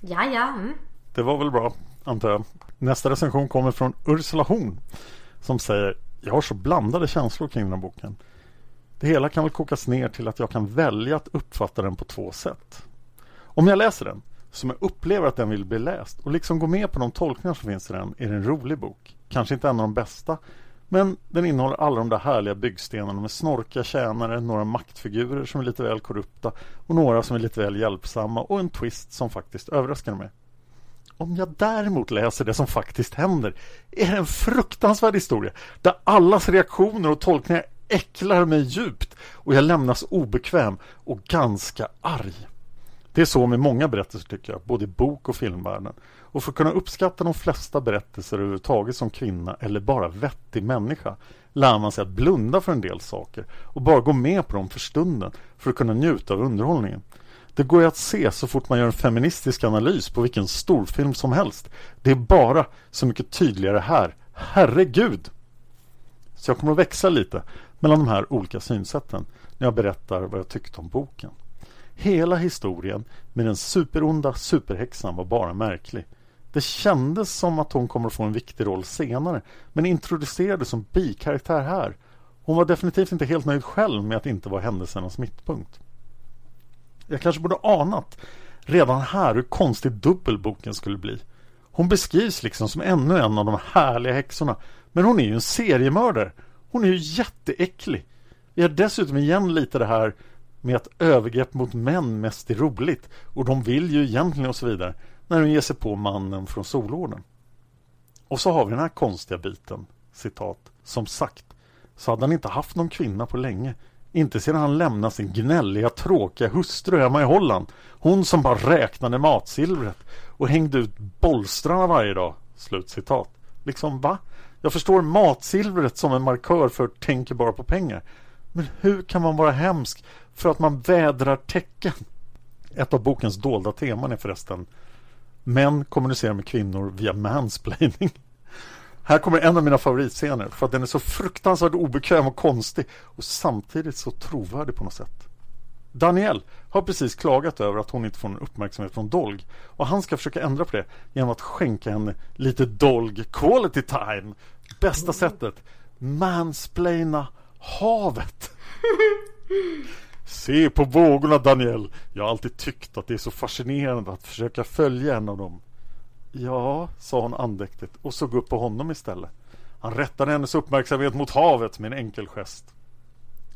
Ja, ja. Mm. Det var väl bra, antar jag. Nästa recension kommer från Ursula Horn. Som säger, jag har så blandade känslor kring den här boken. Det hela kan väl kokas ner till att jag kan välja att uppfatta den på två sätt. Om jag läser den, som jag upplever att den vill bli läst och liksom går med på de tolkningar som finns i den, är det en rolig bok. Kanske inte en av de bästa, men den innehåller alla de där härliga byggstenarna med snorkiga tjänare, några maktfigurer som är lite väl korrupta och några som är lite väl hjälpsamma och en twist som faktiskt överraskar mig. Om jag däremot läser det som faktiskt händer är det en fruktansvärd historia där allas reaktioner och tolkningar äcklar mig djupt och jag lämnas obekväm och ganska arg. Det är så med många berättelser tycker jag, både i bok och filmvärlden. Och för att kunna uppskatta de flesta berättelser överhuvudtaget som kvinna eller bara vettig människa lär man sig att blunda för en del saker och bara gå med på dem för stunden för att kunna njuta av underhållningen. Det går ju att se så fort man gör en feministisk analys på vilken storfilm som helst. Det är bara så mycket tydligare här. Herregud! Så jag kommer att växa lite mellan de här olika synsätten när jag berättar vad jag tyckte om boken. Hela historien med den superonda superhäxan var bara märklig. Det kändes som att hon kommer att få en viktig roll senare men introducerades som bikaraktär här. Hon var definitivt inte helt nöjd själv med att inte vara händelsernas mittpunkt. Jag kanske borde anat redan här hur konstig dubbelboken skulle bli. Hon beskrivs liksom som ännu en av de härliga häxorna men hon är ju en seriemördare. Hon är ju jätteäcklig. Vi har dessutom igen lite det här med att övergrepp mot män mest är roligt och de vill ju egentligen och så vidare när hon ger sig på mannen från solorden. Och så har vi den här konstiga biten, citat, som sagt så hade han inte haft någon kvinna på länge. Inte sedan han lämnade sin gnälliga, tråkiga hustru hemma i Holland. Hon som bara räknade matsilvret och hängde ut bolstrarna varje dag. Slut citat. Liksom va? Jag förstår matsilvret som en markör för tänker bara på pengar. Men hur kan man vara hemsk för att man vädrar tecken? Ett av bokens dolda teman är förresten Män kommunicerar med kvinnor via mansplaining. Här kommer en av mina favoritscener för att den är så fruktansvärt obekväm och konstig och samtidigt så trovärdig på något sätt. Daniel har precis klagat över att hon inte får någon uppmärksamhet från Dolg och han ska försöka ändra på det genom att skänka henne lite Dolg quality time. Bästa sättet, mansplaina havet. Se på vågorna Daniel. Jag har alltid tyckt att det är så fascinerande att försöka följa en av dem. Ja, sa hon andäktigt och såg upp på honom istället. Han rättade hennes uppmärksamhet mot havet med en enkel gest.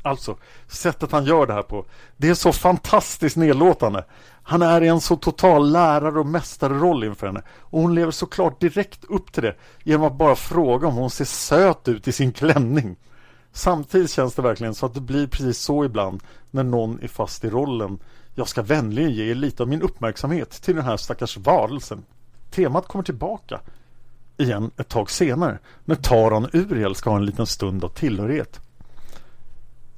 Alltså, sättet han gör det här på, det är så fantastiskt nedlåtande. Han är i en så total lärare och mästarroll inför henne och hon lever såklart direkt upp till det genom att bara fråga om hon ser söt ut i sin klänning. Samtidigt känns det verkligen så att det blir precis så ibland när någon är fast i rollen. Jag ska vänligen ge er lite av min uppmärksamhet till den här stackars varelsen. Temat kommer tillbaka igen ett tag senare när Taran Uriel ska ha en liten stund av tillhörighet.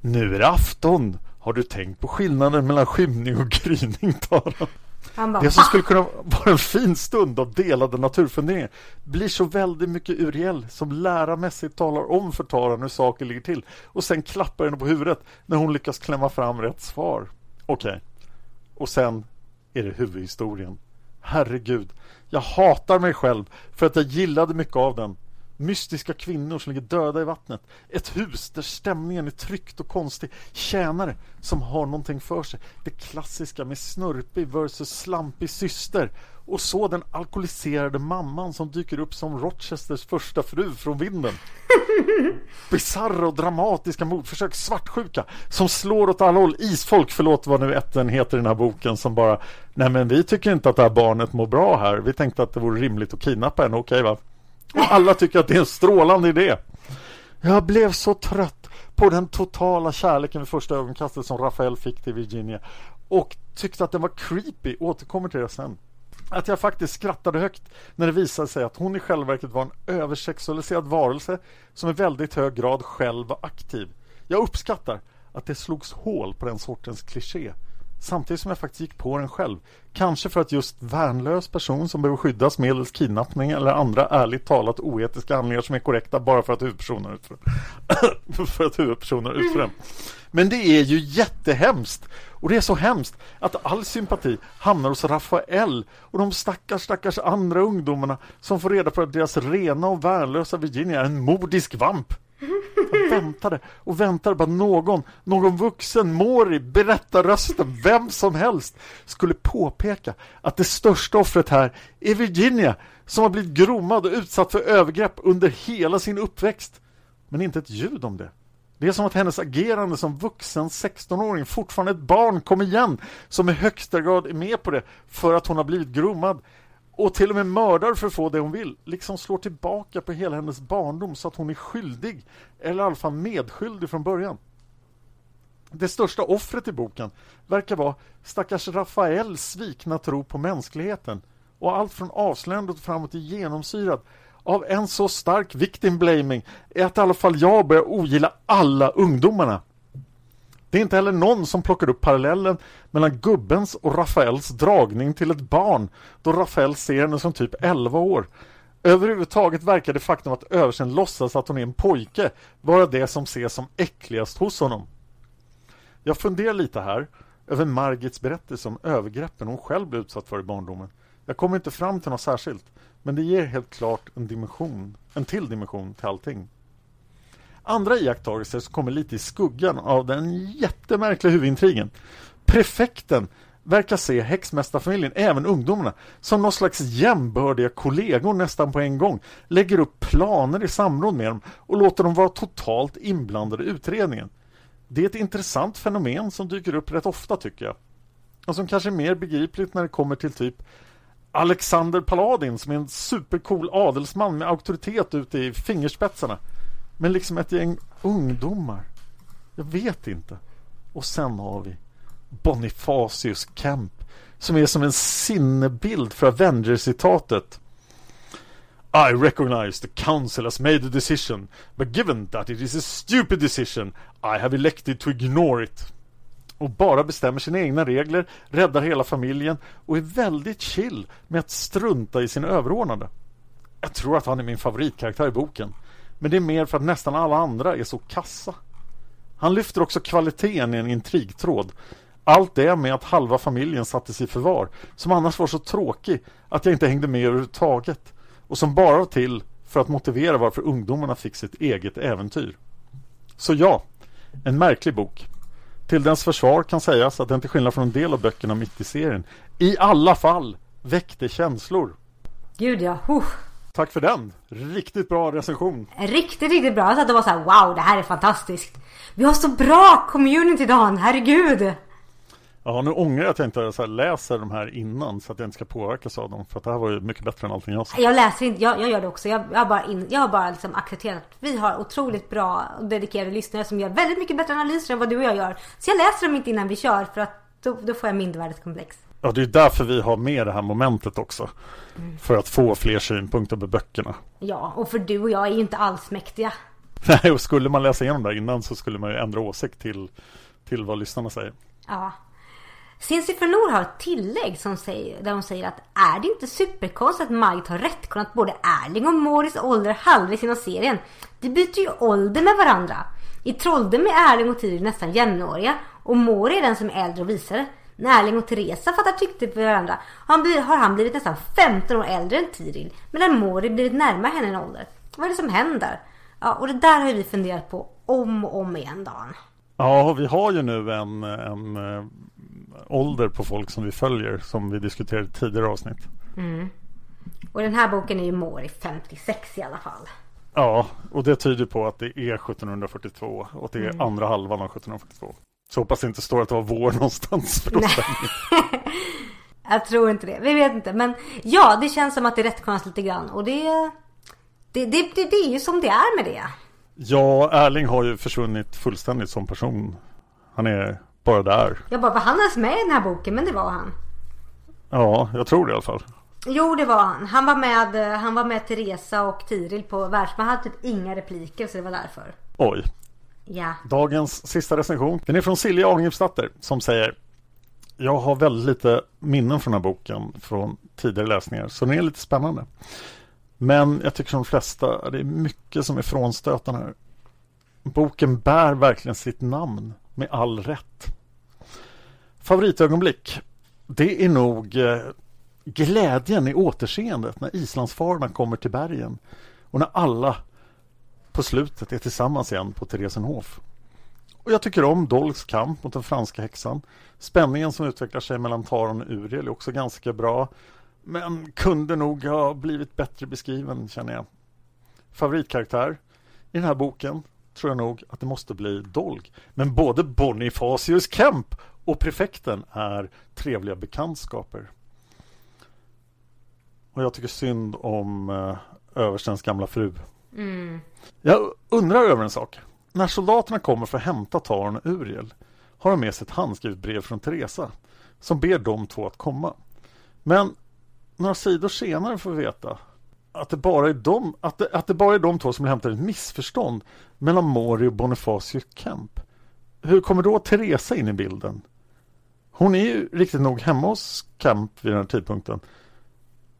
Nu är det afton. Har du tänkt på skillnaden mellan skymning och gryning, Taran? Han bara, Det som skulle kunna vara en fin stund av delade naturfunderingar blir så väldigt mycket Uriel som lärarmässigt talar om för Taran hur saker ligger till och sen klappar henne på huvudet när hon lyckas klämma fram rätt svar. Okej. Och sen är det huvudhistorien. Herregud, jag hatar mig själv för att jag gillade mycket av den. Mystiska kvinnor som ligger döda i vattnet. Ett hus där stämningen är tryckt och konstig. Tjänare som har någonting för sig. Det klassiska med snörpig versus slampig syster. Och så den alkoholiserade mamman som dyker upp som Rochesters första fru från vinden. [laughs] Bisarra och dramatiska mordförsök, svartsjuka som slår åt alla håll. Isfolk, förlåt vad nu ätten heter i den här boken som bara Nej men vi tycker inte att det här barnet mår bra här. Vi tänkte att det vore rimligt att kidnappa henne, okej va? Och alla tycker att det är en strålande idé. Jag blev så trött på den totala kärleken vid första ögonkastet som Rafael fick till Virginia och tyckte att den var creepy, återkommer till det sen. Att jag faktiskt skrattade högt när det visade sig att hon i själva verket var en översexualiserad varelse som i väldigt hög grad själv var aktiv. Jag uppskattar att det slogs hål på den sortens kliché Samtidigt som jag faktiskt gick på den själv. Kanske för att just värnlös person som behöver skyddas medelst kidnappning eller andra ärligt talat oetiska handlingar som är korrekta bara för att huvudpersonen utför [coughs] för att huvudpersonen utför dem. Men det är ju jättehemskt. Och det är så hemskt att all sympati hamnar hos Rafael och de stackars, stackars andra ungdomarna som får reda på att deras rena och värnlösa Virginia är en modisk vamp. Jag väntade och väntade på att någon, någon vuxen, Mori, berättarrösten, vem som helst skulle påpeka att det största offret här är Virginia som har blivit gromad och utsatt för övergrepp under hela sin uppväxt. Men inte ett ljud om det. Det är som att hennes agerande som vuxen 16-åring, fortfarande ett barn, kom igen, som i högsta grad är med på det för att hon har blivit grommad och till och med mördar för att få det hon vill, liksom slår tillbaka på hela hennes barndom så att hon är skyldig, eller i alla fall medskyldig från början. Det största offret i boken verkar vara stackars Rafaels svikna tro på mänskligheten och allt från avslöjandet och framåt är genomsyrat av en så stark victim blaming är att i alla fall jag börjar ogilla alla ungdomarna. Det är inte heller någon som plockar upp parallellen mellan gubbens och Rafaels dragning till ett barn då Rafael ser henne som typ 11 år. Överhuvudtaget verkar det faktum att översen låtsas att hon är en pojke vara det som ses som äckligast hos honom. Jag funderar lite här över Margits berättelse om övergreppen hon själv blev utsatt för i barndomen. Jag kommer inte fram till något särskilt, men det ger helt klart en dimension, en till dimension till allting. Andra iakttagelser som kommer lite i skuggan av den jättemärkliga huvudintrigen. Prefekten verkar se häxmästarfamiljen, även ungdomarna, som någon slags jämbördiga kollegor nästan på en gång, lägger upp planer i samråd med dem och låter dem vara totalt inblandade i utredningen. Det är ett intressant fenomen som dyker upp rätt ofta tycker jag. Och som kanske är mer begripligt när det kommer till typ Alexander Paladin som är en supercool adelsman med auktoritet ute i fingerspetsarna. Men liksom ett gäng ungdomar. Jag vet inte. Och sen har vi Bonifacius Kemp som är som en sinnebild för Avengers-citatet. I recognize the council has made a decision, but given that it is a stupid decision, I have elected to ignore it. Och bara bestämmer sina egna regler, räddar hela familjen och är väldigt chill med att strunta i sin överordnade. Jag tror att han är min favoritkaraktär i boken. Men det är mer för att nästan alla andra är så kassa. Han lyfter också kvaliteten i en intrigtråd. Allt det med att halva familjen sattes i förvar, som annars var så tråkig att jag inte hängde med överhuvudtaget och som bara var till för att motivera varför ungdomarna fick sitt eget äventyr. Så ja, en märklig bok. Till dens försvar kan sägas att den till skillnad från en del av böckerna mitt i serien i alla fall väckte känslor. Gud ja. huh. Tack för den! Riktigt bra recension. Riktigt, riktigt bra. Jag satt och var så här, wow, det här är fantastiskt. Vi har så bra community Dan, herregud. Ja, nu ångrar jag att jag inte så här läser de här innan så att jag inte ska påverkas av dem. För att det här var ju mycket bättre än allting jag sa. Jag läser inte, jag, jag gör det också. Jag, jag har bara, in, jag har bara liksom accepterat att vi har otroligt bra och dedikerade lyssnare som gör väldigt mycket bättre analyser än vad du och jag gör. Så jag läser dem inte innan vi kör för att då, då får jag mindervärdeskomplex. Ja, det är därför vi har med det här momentet också. Mm. För att få fler synpunkter på böckerna. Ja, och för du och jag är ju inte alls mäktiga. [laughs] Nej, och skulle man läsa igenom det innan så skulle man ju ändra åsikt till, till vad lyssnarna säger. Ja. Cincy Nor har ett tillägg som säger, där hon säger att är det inte superkonstigt att Mike har rättkonnat både Erling och Morris ålder halvvägs inom serien? De byter ju ålder med varandra. I Trolldom är Erling och Tiril nästan jämnåriga och Mori är den som är äldre och visare. När Erling och Teresa fattar tyckte på varandra har han blivit nästan 15 år äldre än Tiril medan Mori blivit närmare henne i ålder. Vad är det som händer? Ja, och det där har vi funderat på om och om igen Dan. Ja, vi har ju nu en, en eh, ålder på folk som vi följer som vi diskuterade i tidigare avsnitt. Mm. Och den här boken är ju Mori 56 i alla fall. Ja, och det tyder på att det är 1742 och det är mm. andra halvan av 1742. Så hoppas det inte står att det var vår [laughs] någonstans. För [laughs] Jag tror inte det. Vi vet inte. Men ja, det känns som att det är rätt lite grann. Och det, det, det, det, det är ju som det är med det. Ja, Erling har ju försvunnit fullständigt som person. Han är bara där. Jag bara, var han ens med i den här boken? Men det var han. Ja, jag tror det i alla fall. Jo, det var han. Han var med, han var med Teresa och Tiril på världsman. Han hade typ inga repliker så det var därför. Oj. Ja. Dagens sista recension. Den är från Silja Ahlgrimsdatter som säger Jag har väldigt lite minnen från den här boken från tidigare läsningar så den är lite spännande. Men jag tycker som de flesta, det är mycket som är frånstötande här. Boken bär verkligen sitt namn med all rätt. Favoritögonblick. Det är nog eh, glädjen i återseendet när islandsfararna kommer till bergen och när alla på slutet är tillsammans igen på Theresenhof. Och jag tycker om Dolks kamp mot den franska häxan. Spänningen som utvecklar sig mellan Taron och Uriel är också ganska bra. Men kunde nog ha blivit bättre beskriven känner jag. Favoritkaraktär i den här boken tror jag nog att det måste bli Dolg. Men både Bonifacius Kemp och prefekten är trevliga bekantskaper. Och jag tycker synd om eh, överstens gamla fru. Mm. Jag undrar över en sak. När soldaterna kommer för att hämta Taron och Uriel har de med sig ett handskrivet brev från Teresa som ber de två att komma. Men några sidor senare får vi veta att det bara är de, att det, att det bara är de två som hämtar ett missförstånd mellan Mori och Bonifacio Kemp. Hur kommer då Teresa in i bilden? Hon är ju riktigt nog hemma hos Kemp vid den här tidpunkten.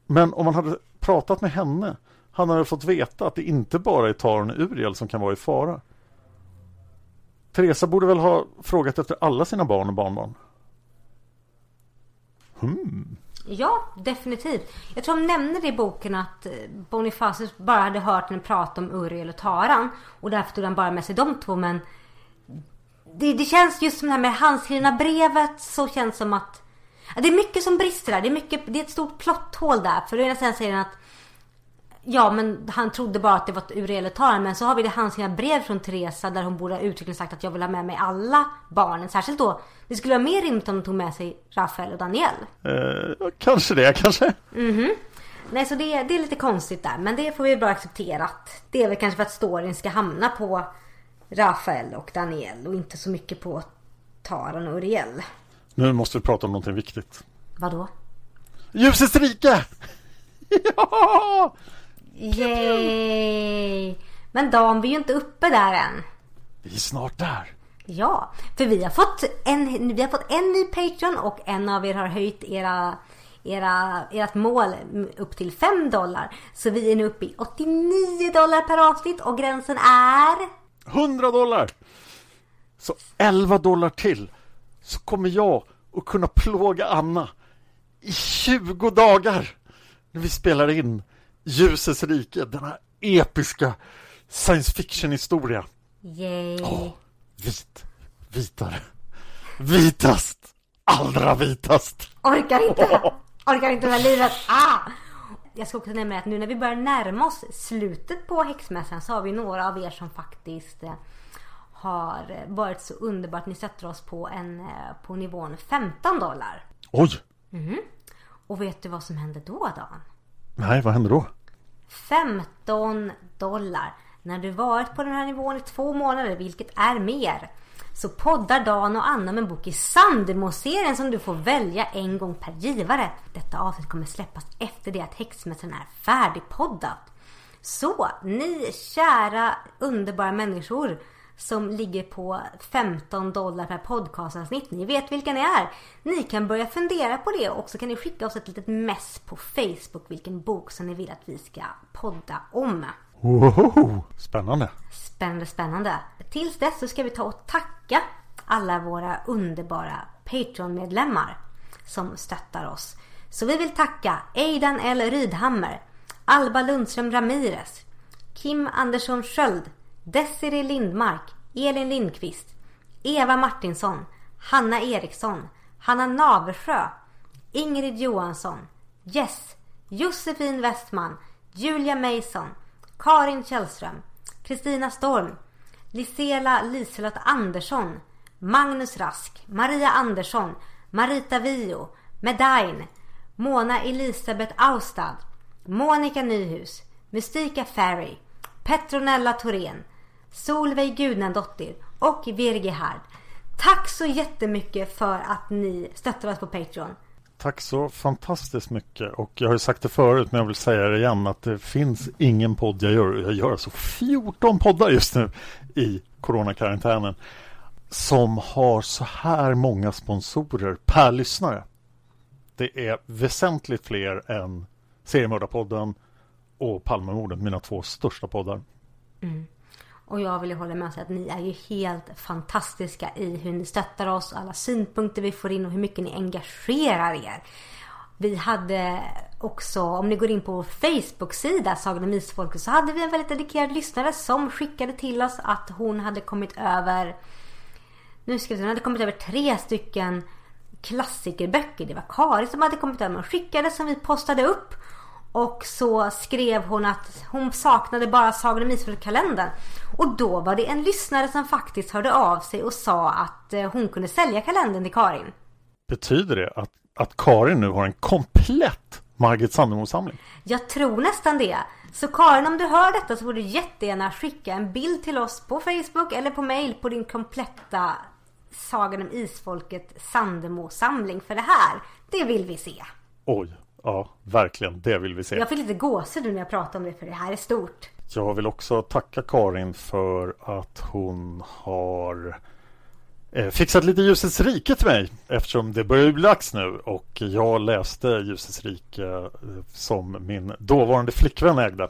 Men om man hade pratat med henne han hade fått veta att det inte bara är Taron och Uriel som kan vara i fara. Teresa borde väl ha frågat efter alla sina barn och barnbarn. Hmm. Ja, definitivt. Jag tror de nämner det i boken att eh, Bonifacius bara hade hört henne prata om Uriel och Taran. Och därför tog han bara med sig de två. Men det, det känns just som det här med handskrivna brevet så känns som att det är mycket som brister där. Det är, mycket, det är ett stort plotthål där. För å ena sidan säger han att Ja men han trodde bara att det var och Taran. Men så har vi det handskrivna brev från Teresa där hon borde ha uttryckligen sagt att jag vill ha med mig alla barnen. Särskilt då det skulle vara mer rimligt om de tog med sig Rafael och Daniel. Eh, kanske det, kanske. Mhm. Nej, så det, det, är lite konstigt där. Men det får vi bara acceptera. Det är väl kanske för att storyn ska hamna på Rafael och Daniel och inte så mycket på Taran och Uriel. Nu måste vi prata om någonting viktigt. Vadå? Ljusets rike! [laughs] ja! Yay! Men Dan, vi är ju inte uppe där än. Vi är snart där. Ja, för vi har fått en, vi har fått en ny Patreon och en av er har höjt era era, ert mål upp till 5 dollar. Så vi är nu uppe i 89 dollar per avsnitt och gränsen är... 100 dollar! Så 11 dollar till så kommer jag att kunna plåga Anna i 20 dagar när vi spelar in Ljusets rike, denna episka science fiction historia. Yay! Oh, vit, vitare, Vitast! Allra vitast! Orkar inte. Orkar inte med livet. Ah! Jag ska också nämna att nu när vi börjar närma oss slutet på häxmässan så har vi några av er som faktiskt eh, har varit så underbart. Ni sätter oss på, en, eh, på nivån 15 dollar. Oj! Och vet du vad som hände då Dan? Nej, vad hände då? 15 dollar. När du varit på den här nivån i två månader, vilket är mer, så poddar Dan och Anna med en bok i Sandemo-serien som du får välja en gång per givare. Detta avsnitt kommer släppas efter det att Häxmässan är färdigpoddad. Så ni kära underbara människor som ligger på 15 dollar per podcastavsnitt. Ni vet vilka ni är. Ni kan börja fundera på det och så kan ni skicka oss ett litet mess på Facebook vilken bok som ni vill att vi ska podda om. Woho! Spännande! Spännande, spännande. Tills dess så ska vi ta och tacka alla våra underbara Patreon-medlemmar som stöttar oss. Så vi vill tacka Eidan L. Rydhammer, Alba Lundström Ramirez, Kim Andersson Sköld, Desiree Lindmark, Elin Lindqvist, Eva Martinsson, Hanna Eriksson, Hanna Naversjö, Ingrid Johansson, Jess, Josefin Westman, Julia Mason, Karin Källström, Kristina Storm, Lisela Liselott Andersson, Magnus Rask, Maria Andersson, Marita Vio, Medain, Mona Elisabeth Austad, Monica Nyhus, Mystika Ferry, Petronella Thorén, Solveig Gudnadottir och Virgi Hard. Tack så jättemycket för att ni stöttar oss på Patreon. Tack så fantastiskt mycket och jag har ju sagt det förut men jag vill säga det igen att det finns ingen podd jag gör. Jag gör alltså 14 poddar just nu i coronakarantänen som har så här många sponsorer per lyssnare. Det är väsentligt fler än Seriemördarpodden och Palmemorden, mina två största poddar. Och jag vill ju hålla med och säga att ni är ju helt fantastiska i hur ni stöttar oss, alla synpunkter vi får in och hur mycket ni engagerar er. Vi hade också, om ni går in på vår Facebook-sida Sagan om Isfolket så hade vi en väldigt dedikerad lyssnare som skickade till oss att hon hade kommit över nu ska vi se, hon hade kommit över tre stycken klassikerböcker. Det var Kari som hade kommit över och skickade som vi postade upp. Och så skrev hon att hon saknade bara Sagan om Isfolket-kalendern. Och då var det en lyssnare som faktiskt hörde av sig och sa att eh, hon kunde sälja kalendern till Karin. Betyder det att, att Karin nu har en komplett Margit Sandemo-samling? Jag tror nästan det. Så Karin om du hör detta så får du jättegärna skicka en bild till oss på Facebook eller på mail på din kompletta Sagan om Isfolket Sandemo-samling. För det här, det vill vi se. Oj, ja, verkligen, det vill vi se. Jag fick lite gåshud när jag pratar om det för det här är stort. Jag vill också tacka Karin för att hon har eh, fixat lite Ljusets rike till mig eftersom det börjar bli dags nu och jag läste Ljusets rike eh, som min dåvarande flickvän ägde.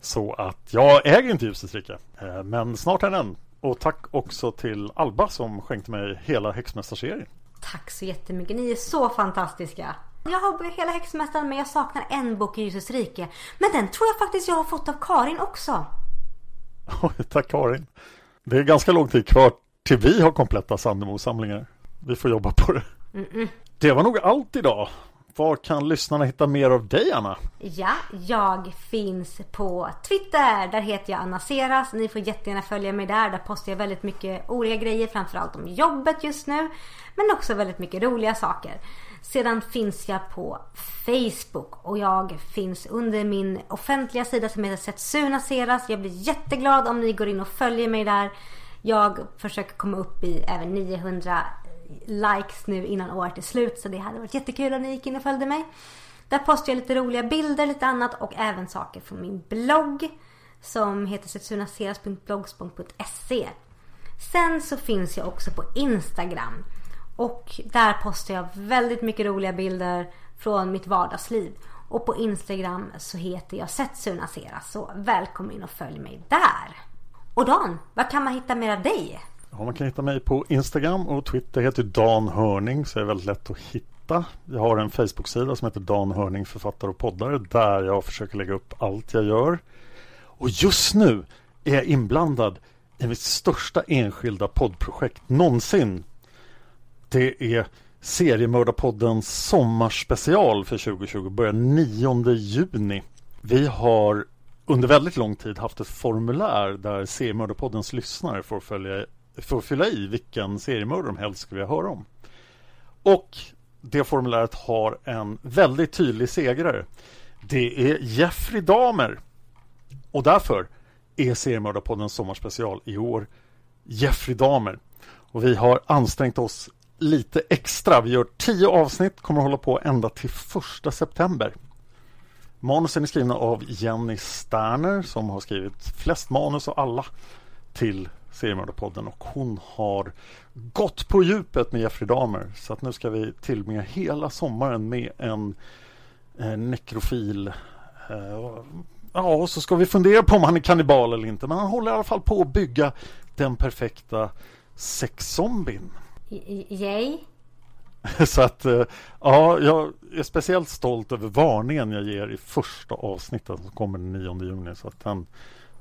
Så att jag äger inte Ljusets rike, eh, men snart är den. Och tack också till Alba som skänkte mig hela Häxmästarserien. Tack så jättemycket. Ni är så fantastiska. Jag har hela Häxmästaren men jag saknar en bok i Ljusets rike. Men den tror jag faktiskt jag har fått av Karin också. [laughs] Tack Karin. Det är ganska lång tid kvar till vi har kompletta Sandemo-samlingar. Vi får jobba på det. Det var nog allt idag. Var kan lyssnarna hitta mer av dig Anna? Ja, jag finns på Twitter. Där heter jag Anna Seras. Ni får jättegärna följa mig där. Där postar jag väldigt mycket olika grejer. Framförallt om jobbet just nu. Men också väldigt mycket roliga saker. Sedan finns jag på Facebook. Och jag finns under min offentliga sida som heter Setsuna Seras. Jag blir jätteglad om ni går in och följer mig där. Jag försöker komma upp i även 900 likes nu innan året är slut. Så det hade varit jättekul om ni gick in och följde mig. Där postar jag lite roliga bilder, lite annat och även saker från min blogg. Som heter setsunaseras.blogspot.se Sen så finns jag också på Instagram. Och där postar jag väldigt mycket roliga bilder från mitt vardagsliv. Och på Instagram så heter jag Setsuna Sera. Så välkommen in och följ mig där. Och Dan, vad kan man hitta mer av dig? Ja, man kan hitta mig på Instagram och Twitter heter Dan Hörning så det är väldigt lätt att hitta. Jag har en Facebook-sida som heter Dan Hörning författare och poddare där jag försöker lägga upp allt jag gör. Och just nu är jag inblandad i mitt största enskilda poddprojekt någonsin. Det är Seriemördarpoddens sommarspecial för 2020 börjar 9 juni. Vi har under väldigt lång tid haft ett formulär där Seriemördarpoddens lyssnare får, följa, får fylla i vilken seriemördare de helst skulle vilja höra om. Och det formuläret har en väldigt tydlig segrare. Det är Jeffrey Dahmer. Och därför är Seriemördarpoddens sommarspecial i år Jeffrey Dahmer. Och vi har ansträngt oss lite extra. Vi gör tio avsnitt, kommer att hålla på ända till första september. Manusen är skrivna av Jenny Sterner som har skrivit flest manus av alla till Seriemördarpodden och hon har gått på djupet med Jeffrey Dahmer så att nu ska vi tillbringa hela sommaren med en eh, nekrofil eh, Ja, och så ska vi fundera på om han är kannibal eller inte men han håller i alla fall på att bygga den perfekta sexzombien. Yay? [laughs] Så att eh, ja, jag är speciellt stolt över varningen jag ger i första avsnittet som kommer den 9 juni. Så att den,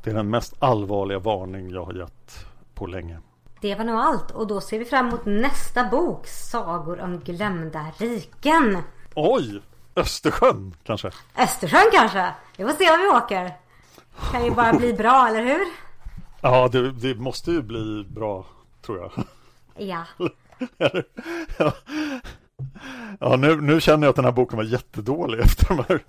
det är den mest allvarliga varning jag har gett på länge. Det var nog allt och då ser vi fram emot nästa bok, Sagor om glömda riken. Oj! Östersjön kanske? Östersjön kanske? Vi får se om vi åker. Kan ju bara bli [laughs] bra, eller hur? Ja, det, det måste ju bli bra, tror jag. Ja. [laughs] ja, ja nu, nu känner jag att den här boken var jättedålig efter de här.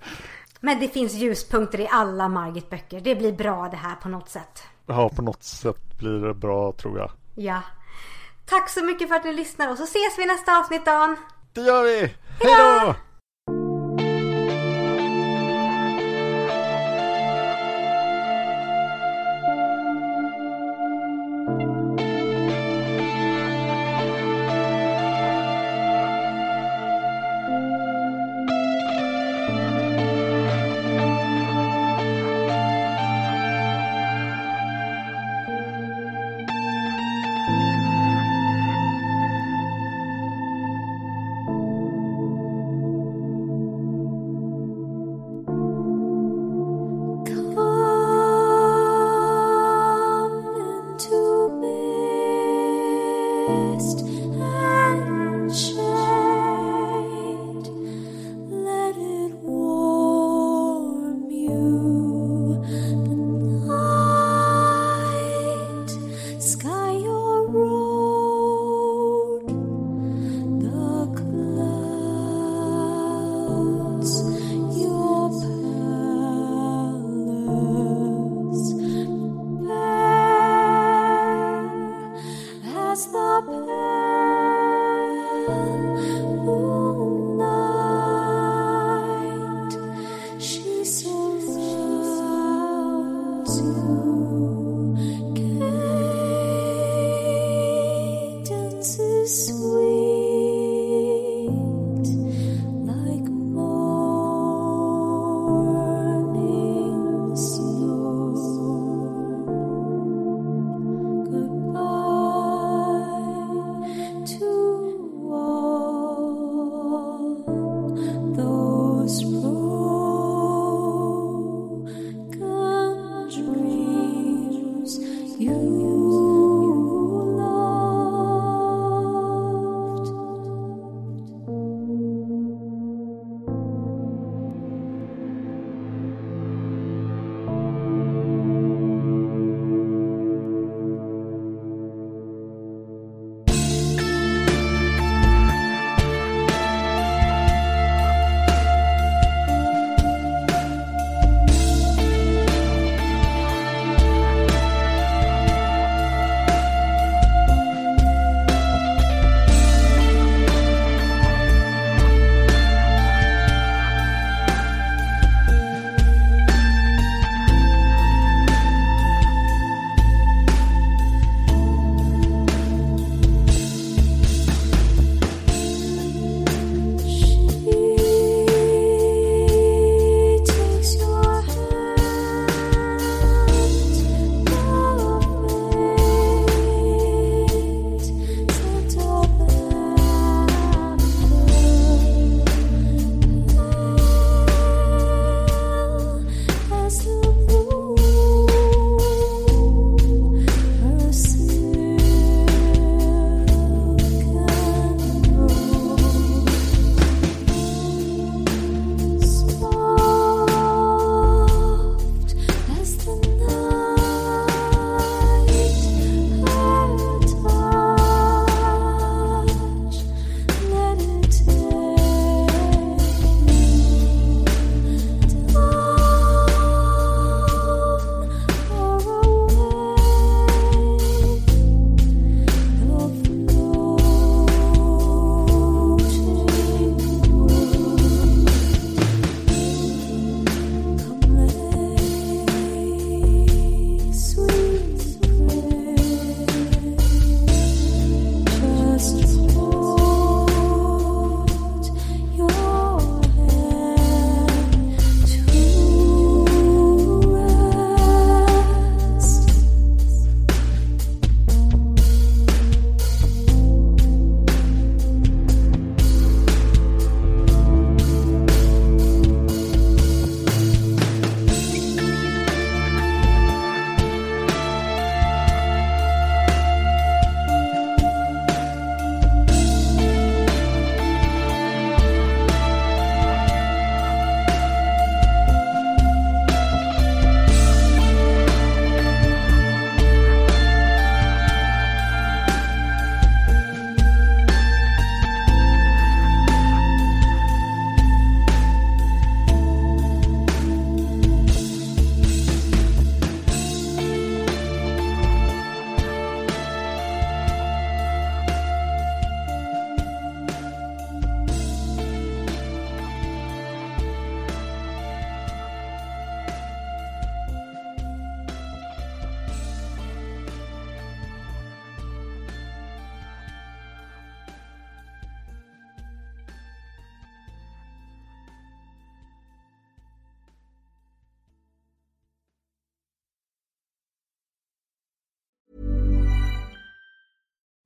Men det finns ljuspunkter i alla Margit-böcker. Det blir bra det här på något sätt. Ja, på något sätt blir det bra tror jag. Ja. Tack så mycket för att ni lyssnar och så ses vi nästa avsnitt Dan. Det gör vi! Hej då! up.